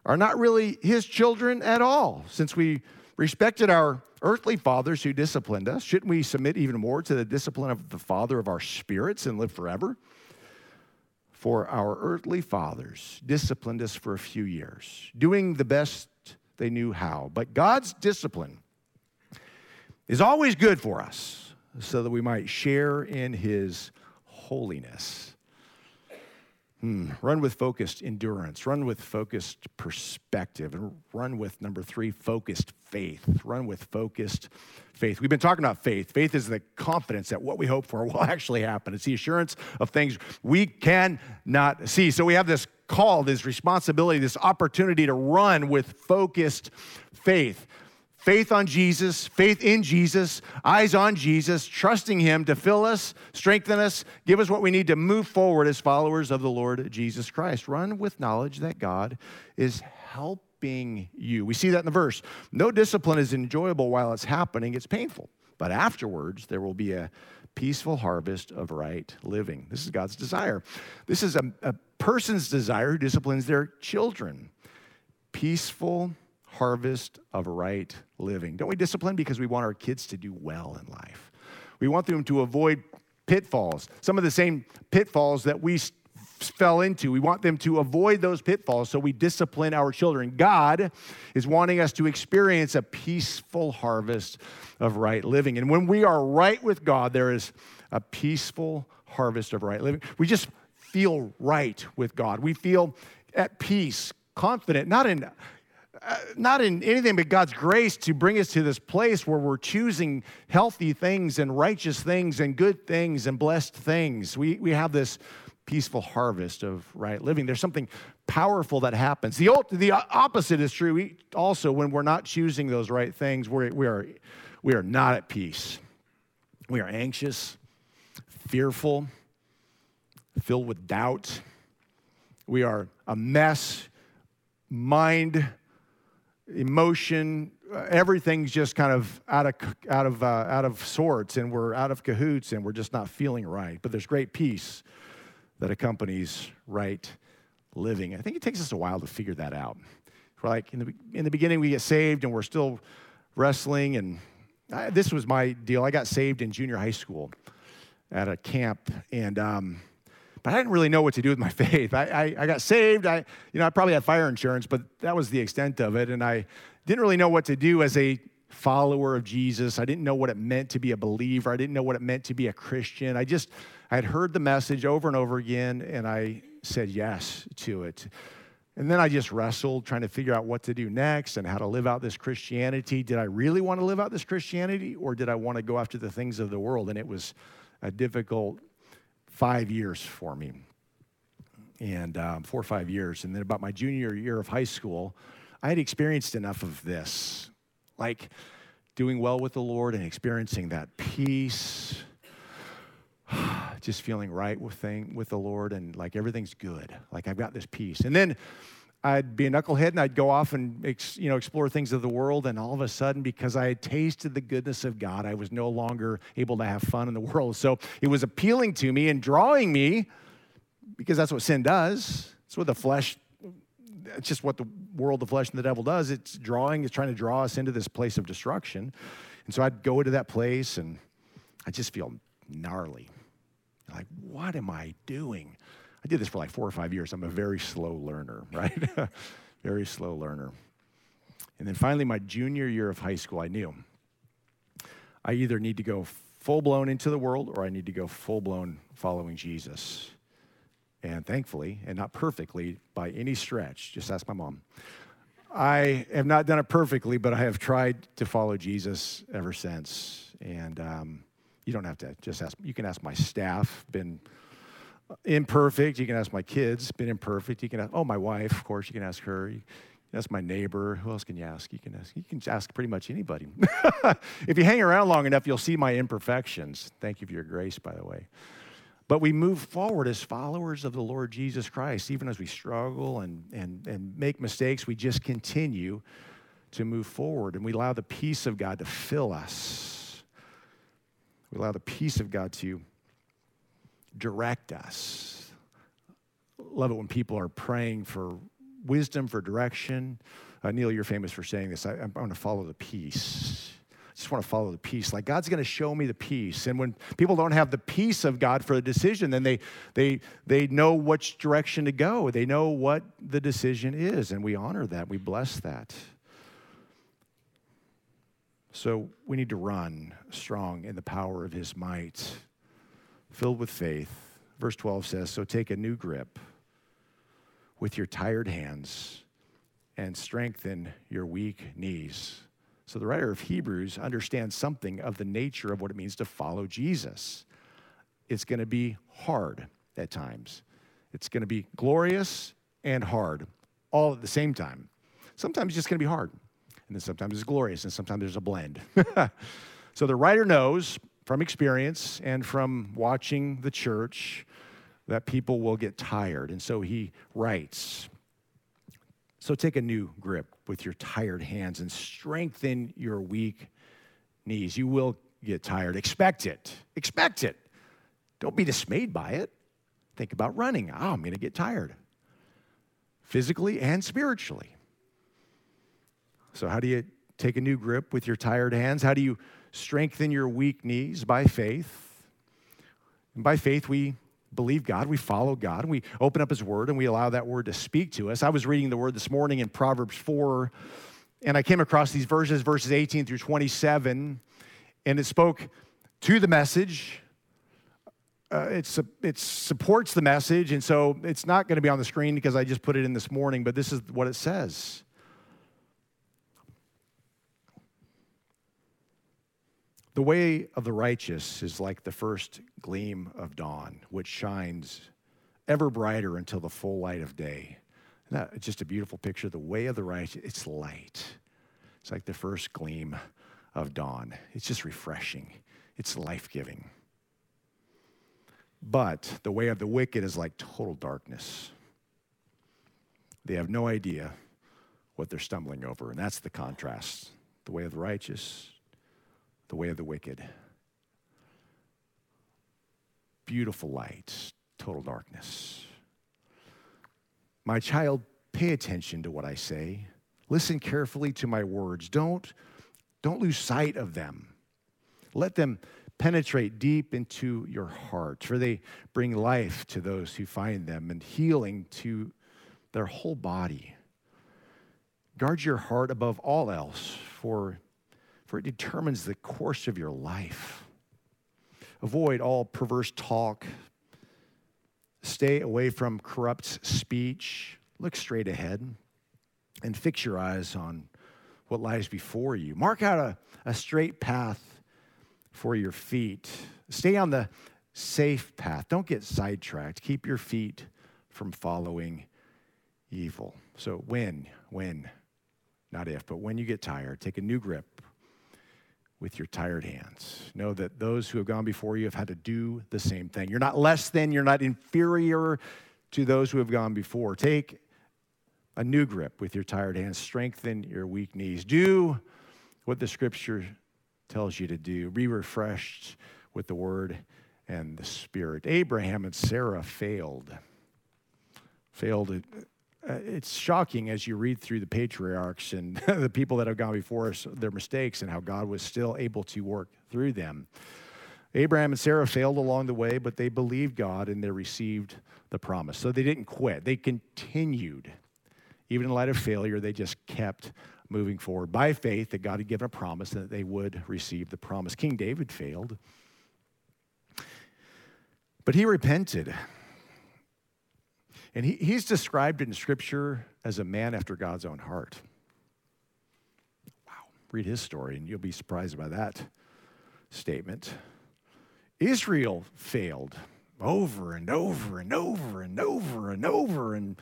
are not really his children at all. Since we respected our earthly fathers who disciplined us, shouldn't we submit even more to the discipline of the Father of our spirits and live forever? For our earthly fathers disciplined us for a few years, doing the best they knew how. But God's discipline is always good for us so that we might share in his holiness. Hmm. Run with focused endurance. Run with focused perspective. And run with, number three, focused faith. Run with focused faith. We've been talking about faith. Faith is the confidence that what we hope for will actually happen. It's the assurance of things we cannot see. So we have this call, this responsibility, this opportunity to run with focused faith faith on Jesus, faith in Jesus, eyes on Jesus, trusting Him to fill us, strengthen us, give us what we need to move forward as followers of the Lord Jesus Christ. Run with knowledge that God is helping you. We see that in the verse. No discipline is enjoyable while it's happening, it's painful. But afterwards, there will be a peaceful harvest of right living. This is God's desire. This is a, a person's desire who disciplines their children. Peaceful harvest of right living. Don't we discipline because we want our kids to do well in life? We want them to avoid pitfalls, some of the same pitfalls that we fell into. We want them to avoid those pitfalls, so we discipline our children. God is wanting us to experience a peaceful harvest of right living. And when we are right with God, there is a peaceful harvest of right living. We just feel right with God. We feel at peace, confident, not in uh, not in anything but God's grace to bring us to this place where we're choosing healthy things and righteous things and good things and blessed things. We, we have this peaceful harvest of right living. There's something powerful that happens. The, the opposite is true we, also when we're not choosing those right things, we're, we, are, we are not at peace. We are anxious, fearful, filled with doubt. We are a mess, mind emotion, uh, everything's just kind of out of out of uh, out of sorts, and we're out of cahoots, and we're just not feeling right. But there's great peace that accompanies right living. I think it takes us a while to figure that out. We're like in the in the beginning, we get saved, and we're still wrestling. And I, this was my deal. I got saved in junior high school at a camp, and um, but I didn't really know what to do with my faith. I, I, I, got saved. I, you know, I probably had fire insurance, but that was the extent of it. And I didn't really know what to do as a follower of Jesus. I didn't know what it meant to be a believer. I didn't know what it meant to be a Christian. I just, I had heard the message over and over again, and I said yes to it. And then I just wrestled trying to figure out what to do next and how to live out this Christianity. Did I really want to live out this Christianity, or did I want to go after the things of the world? And it was a difficult five years for me, and um, four or five years. And then about my junior year of high school, I had experienced enough of this, like doing well with the Lord and experiencing that peace, just feeling right with thing with the Lord, and like everything's good. Like I've got this peace. And then I'd be a knucklehead and I'd go off and you know explore things of the world and all of a sudden because I had tasted the goodness of God I was no longer able to have fun in the world. So it was appealing to me and drawing me because that's what sin does. It's what the flesh it's just what the world the flesh and the devil does. It's drawing it's trying to draw us into this place of destruction. And so I'd go into that place and I just feel gnarly. Like what am I doing I did this for like four or five years. I'm a very slow learner, right? very slow learner. And then finally, my junior year of high school, I knew I either need to go full blown into the world or I need to go full blown following Jesus. And thankfully, and not perfectly by any stretch, just ask my mom. I have not done it perfectly, but I have tried to follow Jesus ever since. And um, you don't have to just ask, you can ask my staff, been imperfect. You can ask my kids, been imperfect. You can ask, oh, my wife, of course, you can ask her. You That's my neighbor. Who else can you ask? You can ask. You can ask pretty much anybody. if you hang around long enough, you'll see my imperfections. Thank you for your grace, by the way. But we move forward as followers of the Lord Jesus Christ, even as we struggle and, and, and make mistakes, we just continue to move forward and we allow the peace of God to fill us. We allow the peace of God to direct us. Love it when people are praying for wisdom, for direction. Uh, Neil, you're famous for saying this. I, I'm going to follow the peace. I just want to follow the peace. Like God's going to show me the peace. And when people don't have the peace of God for a decision, then they they they know which direction to go. They know what the decision is, and we honor that. We bless that. So we need to run strong in the power of his might, filled with faith. Verse 12 says, So take a new grip with your tired hands and strengthen your weak knees. So the writer of Hebrews understands something of the nature of what it means to follow Jesus. It's going to be hard at times, it's going to be glorious and hard all at the same time. Sometimes it's just going to be hard and then sometimes it's glorious, and sometimes there's a blend. so the writer knows from experience and from watching the church that people will get tired. And so he writes So take a new grip with your tired hands and strengthen your weak knees. You will get tired. Expect it. Expect it. Don't be dismayed by it. Think about running. Oh, I'm going to get tired physically and spiritually. So, how do you take a new grip with your tired hands? How do you strengthen your weak knees? By faith. And by faith, we believe God, we follow God, we open up His Word and we allow that Word to speak to us. I was reading the Word this morning in Proverbs 4, and I came across these verses, verses 18 through 27, and it spoke to the message. Uh, it's, it supports the message, and so it's not going to be on the screen because I just put it in this morning, but this is what it says. The way of the righteous is like the first gleam of dawn, which shines ever brighter until the full light of day. That just a beautiful picture? The way of the righteous, it's light. It's like the first gleam of dawn. It's just refreshing, it's life giving. But the way of the wicked is like total darkness. They have no idea what they're stumbling over, and that's the contrast. The way of the righteous, the way of the wicked. Beautiful light, total darkness. My child, pay attention to what I say. Listen carefully to my words. Don't, don't lose sight of them. Let them penetrate deep into your heart, for they bring life to those who find them and healing to their whole body. Guard your heart above all else, for for it determines the course of your life. Avoid all perverse talk. Stay away from corrupt speech. Look straight ahead and fix your eyes on what lies before you. Mark out a, a straight path for your feet. Stay on the safe path. Don't get sidetracked. Keep your feet from following evil. So, when, when, not if, but when you get tired, take a new grip with your tired hands. Know that those who have gone before you have had to do the same thing. You're not less than, you're not inferior to those who have gone before. Take a new grip with your tired hands, strengthen your weak knees. Do what the scripture tells you to do. Be refreshed with the word and the spirit. Abraham and Sarah failed. Failed uh, it's shocking as you read through the patriarchs and the people that have gone before us, their mistakes, and how God was still able to work through them. Abraham and Sarah failed along the way, but they believed God and they received the promise. So they didn't quit, they continued. Even in light of failure, they just kept moving forward by faith that God had given a promise and that they would receive the promise. King David failed, but he repented. And he, he's described in Scripture as a man after God's own heart. Wow. Read his story, and you'll be surprised by that statement. Israel failed over and over and over and over and over. And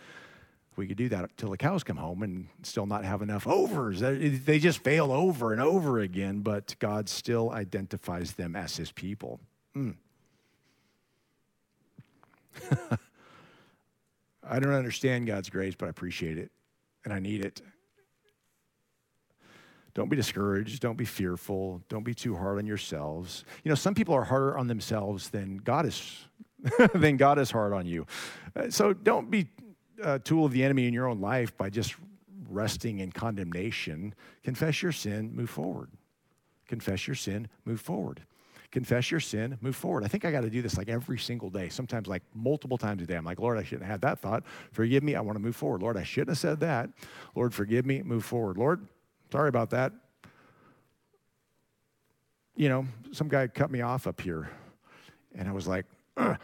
we could do that till the cows come home and still not have enough overs. They just fail over and over again, but God still identifies them as his people. Mm. I don't understand God's grace, but I appreciate it and I need it. Don't be discouraged. Don't be fearful. Don't be too hard on yourselves. You know, some people are harder on themselves than God is, than God is hard on you. Uh, So don't be a tool of the enemy in your own life by just resting in condemnation. Confess your sin, move forward. Confess your sin, move forward. Confess your sin, move forward. I think I got to do this like every single day, sometimes like multiple times a day. I'm like, Lord, I shouldn't have had that thought. Forgive me. I want to move forward. Lord, I shouldn't have said that. Lord, forgive me. Move forward. Lord, sorry about that. You know, some guy cut me off up here, and I was like, Ugh.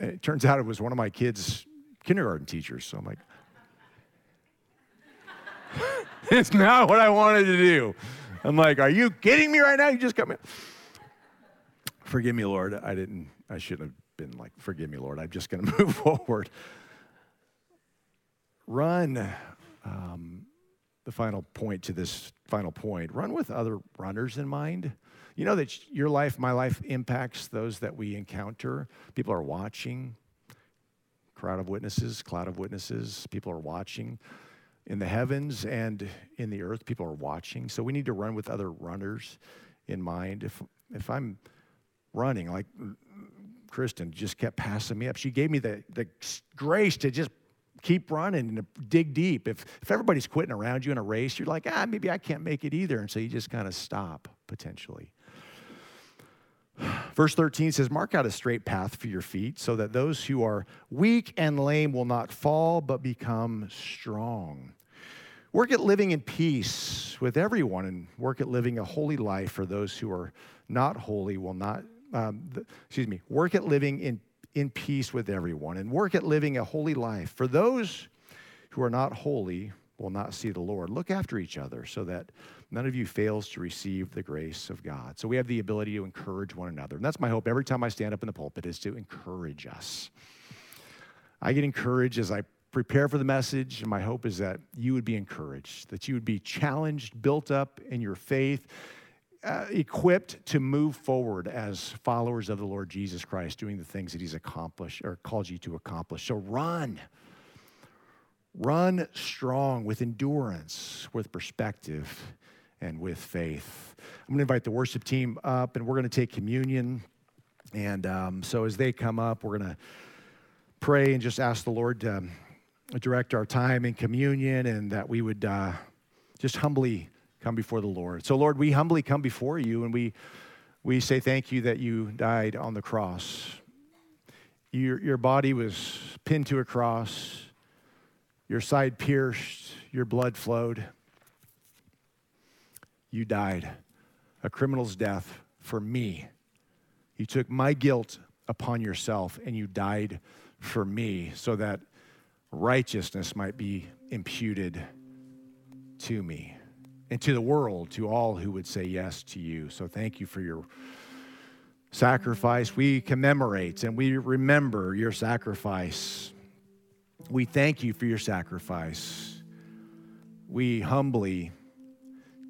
It turns out it was one of my kids' kindergarten teachers. So I'm like, it's not what I wanted to do. I'm like, are you kidding me right now? You just cut me. Forgive me, Lord. I didn't, I shouldn't have been like, forgive me, Lord. I'm just going to move forward. Run. Um, the final point to this final point run with other runners in mind. You know that your life, my life, impacts those that we encounter. People are watching, crowd of witnesses, cloud of witnesses. People are watching in the heavens and in the earth. People are watching. So we need to run with other runners in mind. If, if I'm running, like Kristen just kept passing me up, she gave me the, the grace to just keep running and dig deep. If, if everybody's quitting around you in a race, you're like, ah, maybe I can't make it either. And so you just kind of stop potentially. Verse 13 says, Mark out a straight path for your feet so that those who are weak and lame will not fall but become strong. Work at living in peace with everyone and work at living a holy life for those who are not holy will not, um, excuse me, work at living in, in peace with everyone and work at living a holy life. For those who are not holy will not see the Lord. Look after each other so that none of you fails to receive the grace of God. So we have the ability to encourage one another. And that's my hope every time I stand up in the pulpit is to encourage us. I get encouraged as I prepare for the message, and my hope is that you would be encouraged, that you would be challenged, built up in your faith, uh, equipped to move forward as followers of the Lord Jesus Christ, doing the things that He's accomplished or called you to accomplish. So run. Run strong with endurance, with perspective, and with faith. I'm going to invite the worship team up, and we're going to take communion. And um, so as they come up, we're going to pray and just ask the Lord to um, direct our time in communion and that we would uh, just humbly come before the Lord. So, Lord, we humbly come before you and we, we say thank you that you died on the cross. Your, your body was pinned to a cross, your side pierced, your blood flowed. You died a criminal's death for me. You took my guilt upon yourself and you died for me so that righteousness might be imputed to me and to the world, to all who would say yes to you. So thank you for your sacrifice. We commemorate and we remember your sacrifice. We thank you for your sacrifice. We humbly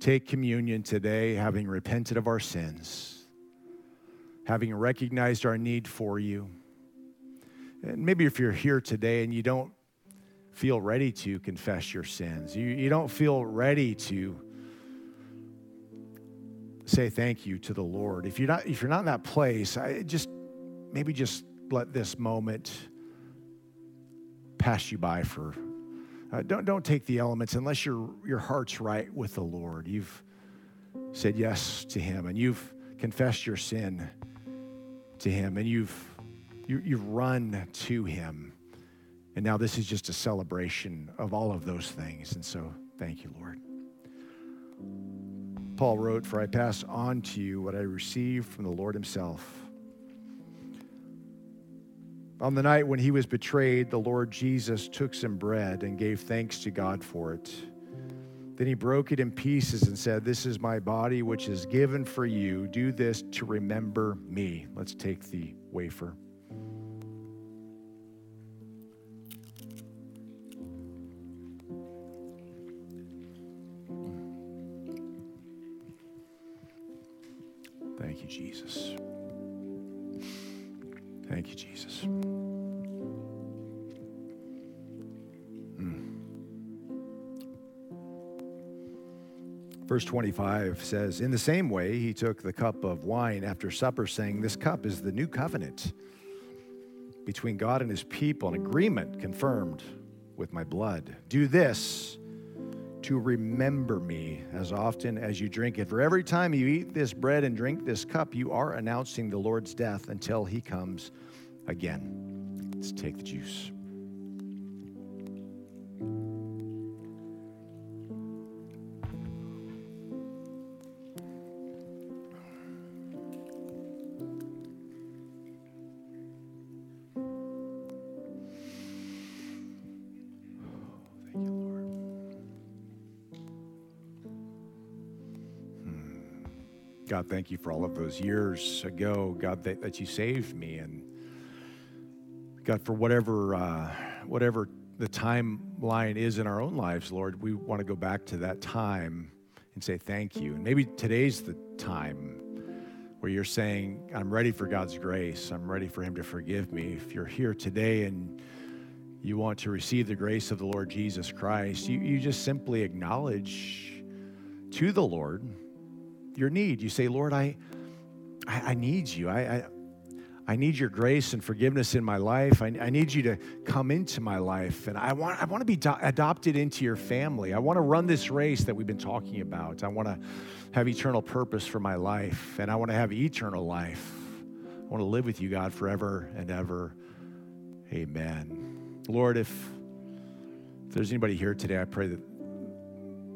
take communion today, having repented of our sins, having recognized our need for you. And maybe if you're here today and you don't feel ready to confess your sins, you, you don't feel ready to say thank you to the Lord. If you're not, if you're not in that place, I just maybe just let this moment pass you by for. Uh, don't don't take the elements unless your your heart's right with the Lord. You've said yes to Him, and you've confessed your sin to Him, and you've you, you've run to Him, and now this is just a celebration of all of those things. And so, thank you, Lord. Paul wrote, For I pass on to you what I received from the Lord Himself. On the night when he was betrayed, the Lord Jesus took some bread and gave thanks to God for it. Then he broke it in pieces and said, This is my body, which is given for you. Do this to remember me. Let's take the wafer. You, Jesus. Thank you, Jesus. Mm. Verse 25 says, In the same way, he took the cup of wine after supper, saying, This cup is the new covenant between God and his people, an agreement confirmed with my blood. Do this to remember me as often as you drink it. For every time you eat this bread and drink this cup, you are announcing the Lord's death until he comes again. Let's take the juice. Thank you for all of those years ago, God, that, that you saved me, and God, for whatever uh, whatever the timeline is in our own lives, Lord, we want to go back to that time and say thank you. And maybe today's the time where you're saying, "I'm ready for God's grace. I'm ready for Him to forgive me." If you're here today and you want to receive the grace of the Lord Jesus Christ, you, you just simply acknowledge to the Lord your need. You say, Lord, I, I, I need you. I, I, I need your grace and forgiveness in my life. I, I need you to come into my life. And I want, I want to be do- adopted into your family. I want to run this race that we've been talking about. I want to have eternal purpose for my life. And I want to have eternal life. I want to live with you, God, forever and ever. Amen. Lord, if, if there's anybody here today, I pray that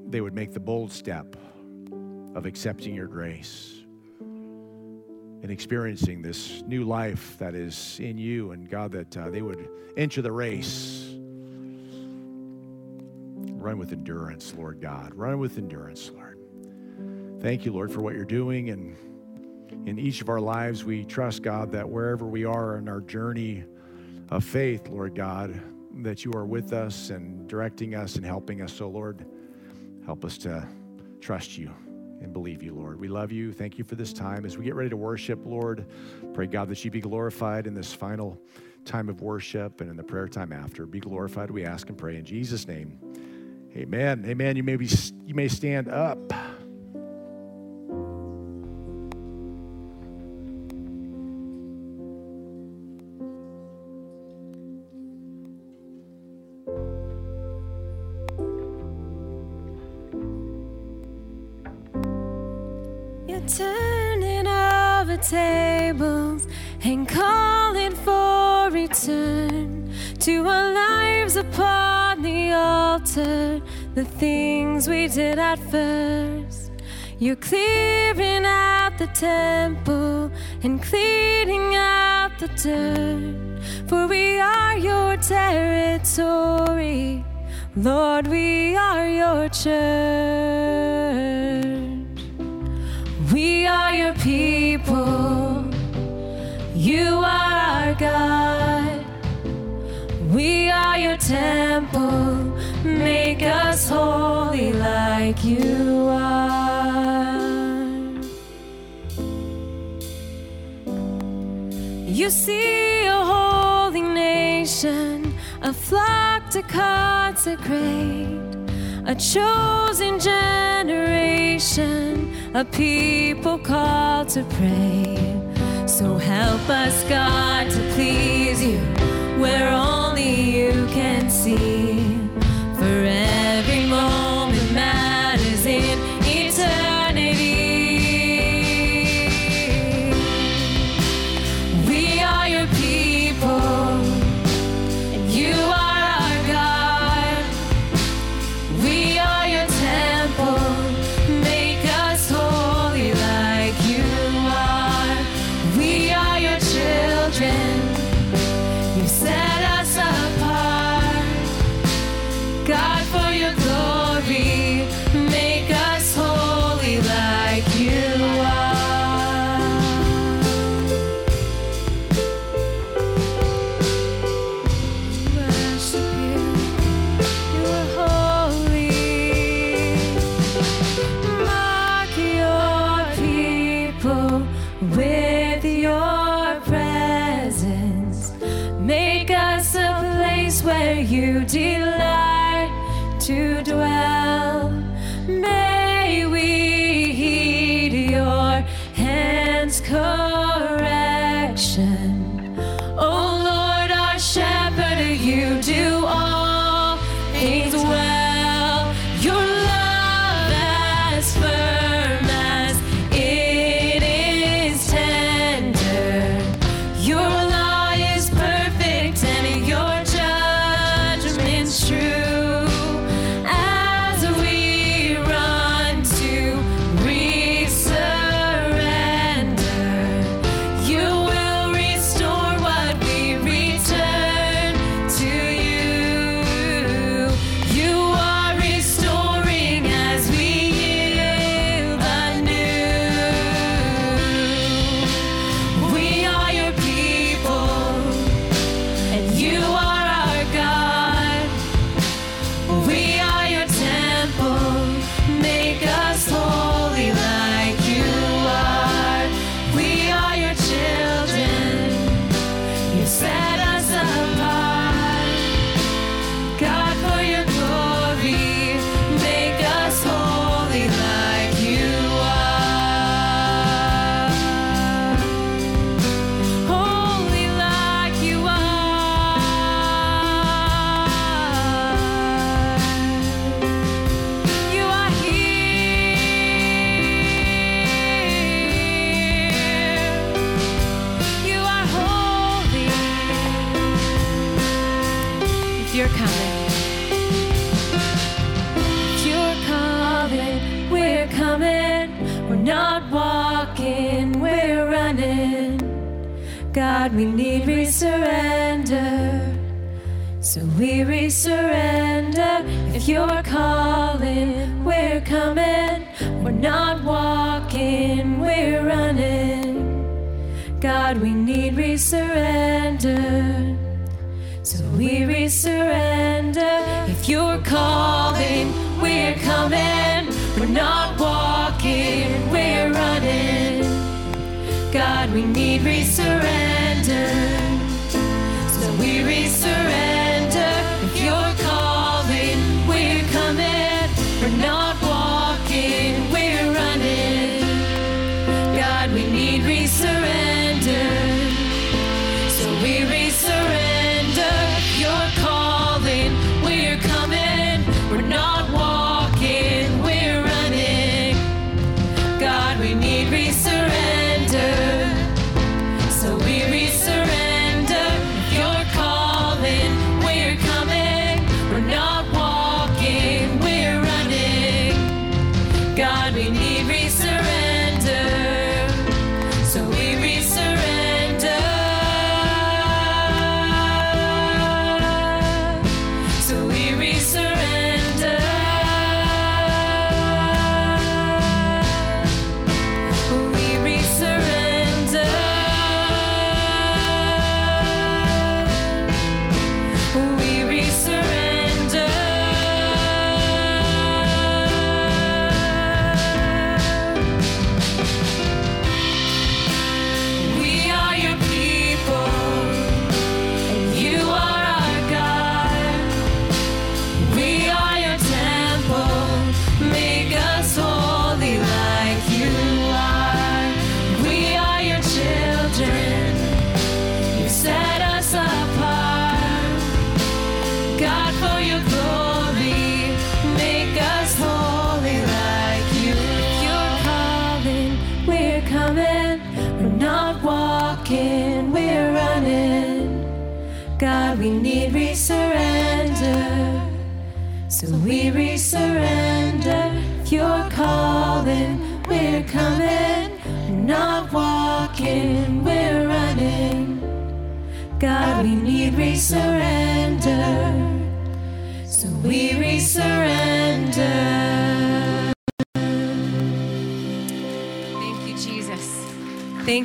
they would make the bold step of accepting your grace and experiencing this new life that is in you, and God, that uh, they would enter the race. Run with endurance, Lord God. Run with endurance, Lord. Thank you, Lord, for what you're doing. And in each of our lives, we trust, God, that wherever we are in our journey of faith, Lord God, that you are with us and directing us and helping us. So, Lord, help us to trust you and believe you, Lord. We love you. Thank you for this time. As we get ready to worship, Lord, pray, God, that you be glorified in this final time of worship and in the prayer time after. Be glorified, we ask and pray in Jesus' name. Amen. Amen. You may be you may stand up. Tables and calling for return to our lives upon the altar, the things we did at first. You're clearing out the temple and cleaning out the dirt, for we are your territory. Lord, we are your church. We are your people. You are our God. We are your temple. Make us holy like you are. You see a holy nation, a flock to consecrate, a chosen generation, a people called to pray. So help us, God, to please you where only you can see. For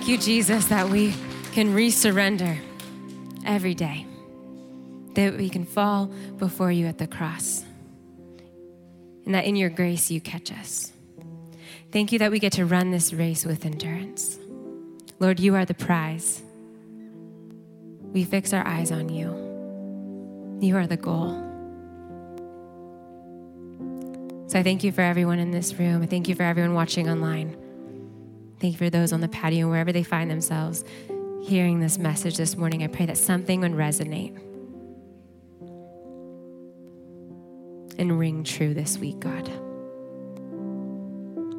Thank you, Jesus, that we can resurrender every day, that we can fall before you at the cross, and that in your grace you catch us. Thank you that we get to run this race with endurance. Lord, you are the prize. We fix our eyes on you. You are the goal. So I thank you for everyone in this room. I thank you for everyone watching online. Thank you for those on the patio, wherever they find themselves, hearing this message this morning. I pray that something would resonate and ring true this week, God.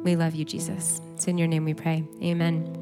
We love you, Jesus. It's in your name we pray. Amen.